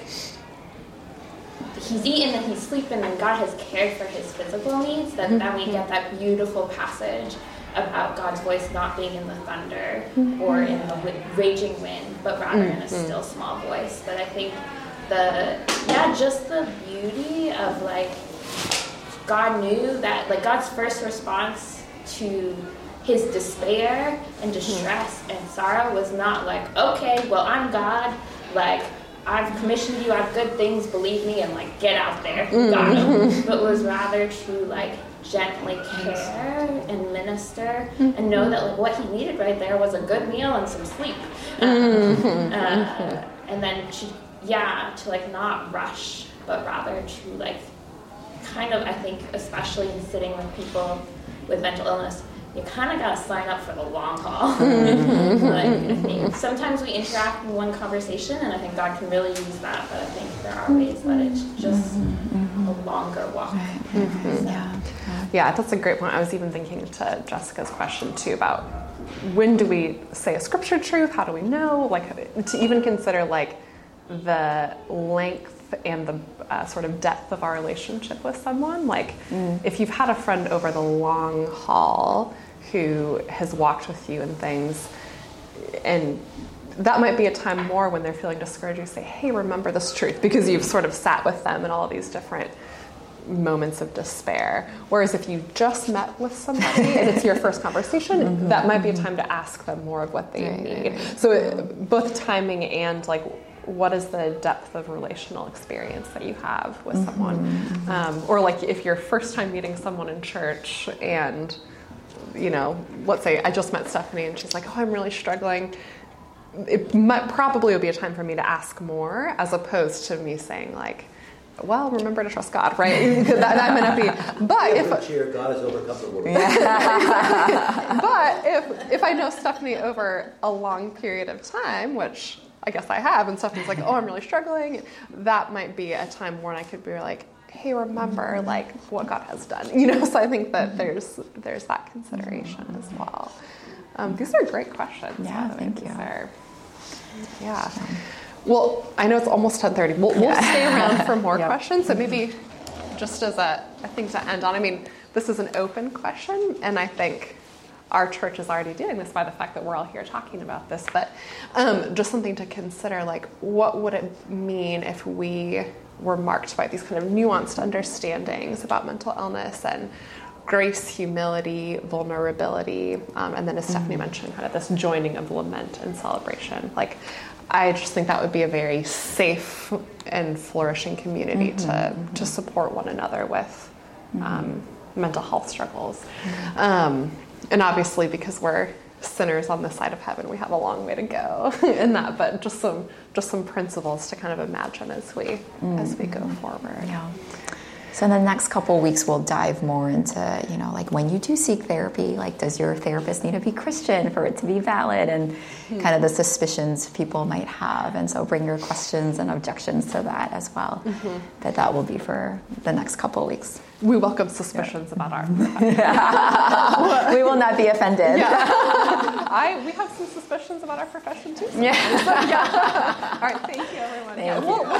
he's eaten and he's sleeping and God has cared for his physical needs, that then we mm-hmm. get that beautiful passage about God's voice not being in the thunder mm-hmm. or in the wi- raging wind, but rather in a Mhm. still small voice. But I think the, yeah, just the beauty of like, God knew that, like, God's first response to his despair and distress mm-hmm. and sorrow was not like, okay, well, I'm God, like, I've commissioned you, I have good things, believe me, and like, get out there, you got 'em." Mhm. <laughs> But was rather to like, gently care and minister and know that like what he needed right there was a good meal and some sleep. Mhm. Uh, <laughs> and then to, yeah, to like not rush, but rather to like kind of, I think, especially in sitting with people with mental illness, you kind of got to sign up for the long haul. <laughs> Mhm. like, I think sometimes we interact in one conversation, and I think God can really use that, but I think there are ways that it's just a longer walk. Mhm. Yeah, that's a great point. I was even thinking to Jessica's question too about when do we say a scripture truth? How do we know? Like to even consider like the length and the uh, sort of depth of our relationship with someone. Like if you've had a friend over the long haul who has walked with you and things, and that might be a time more when they're feeling discouraged. You say, "Hey, remember this truth," because you've sort of sat with them in all of these different moments of despair. Whereas if you just met with somebody and it's your first conversation, <laughs> that might be a time to ask them more of what they need. So it, both timing and like what is the depth of relational experience that you have with someone, um, or like if you're first time meeting someone in church and you know, let's say I just met Stephanie and she's like, "Oh, I'm really struggling." It might probably would be a time for me to ask more, as opposed to me saying like, "Well, remember to trust God," right? Because <laughs> that, that might not be. But Give if cheer, God has overcome the world. but if if I know Stephanie over a long period of time, which I guess I have, and Stephanie's like, "Oh, I'm really struggling," that might be a time when I could be like, "Hey, remember like what God has done," <laughs> you know. So I think that there's there's that consideration as well. Um, these are great questions. Yeah, by the way. thank you. are- yeah. Well, I know it's almost 10:30. We'll, we'll stay around for <laughs> more Yep. questions. So maybe just as a, a thing to end on. I mean, this is an open question, and I think our church is already doing this by the fact that we're all here talking about this. But um, just something to consider, like what would it mean if we were marked by these kind of nuanced understandings about mental illness and grace, humility, vulnerability, um, and then as Stephanie mentioned, kind of this joining of lament and celebration. Like, I just think that would be a very safe and flourishing community to to support one another with um, mental health struggles. Um, and obviously, because we're sinners on the side of heaven, we have a long way to go <laughs> in that. But just some just some principles to kind of imagine as we as we go mm. forward. Yeah. So in the next couple of weeks, we'll dive more into, you know, like when you do seek therapy, like does your therapist need to be Christian for it to be valid, and hmm. kind of the suspicions people might have, and so bring your questions and objections to that as well. Mm-hmm. But that will be for the next couple of weeks. We welcome suspicions about our. <laughs> we will not be offended. I we have some suspicions about our profession too. Yeah. So, <laughs> yeah. All right. Thank you, everyone. Thank yeah, you. We'll, we'll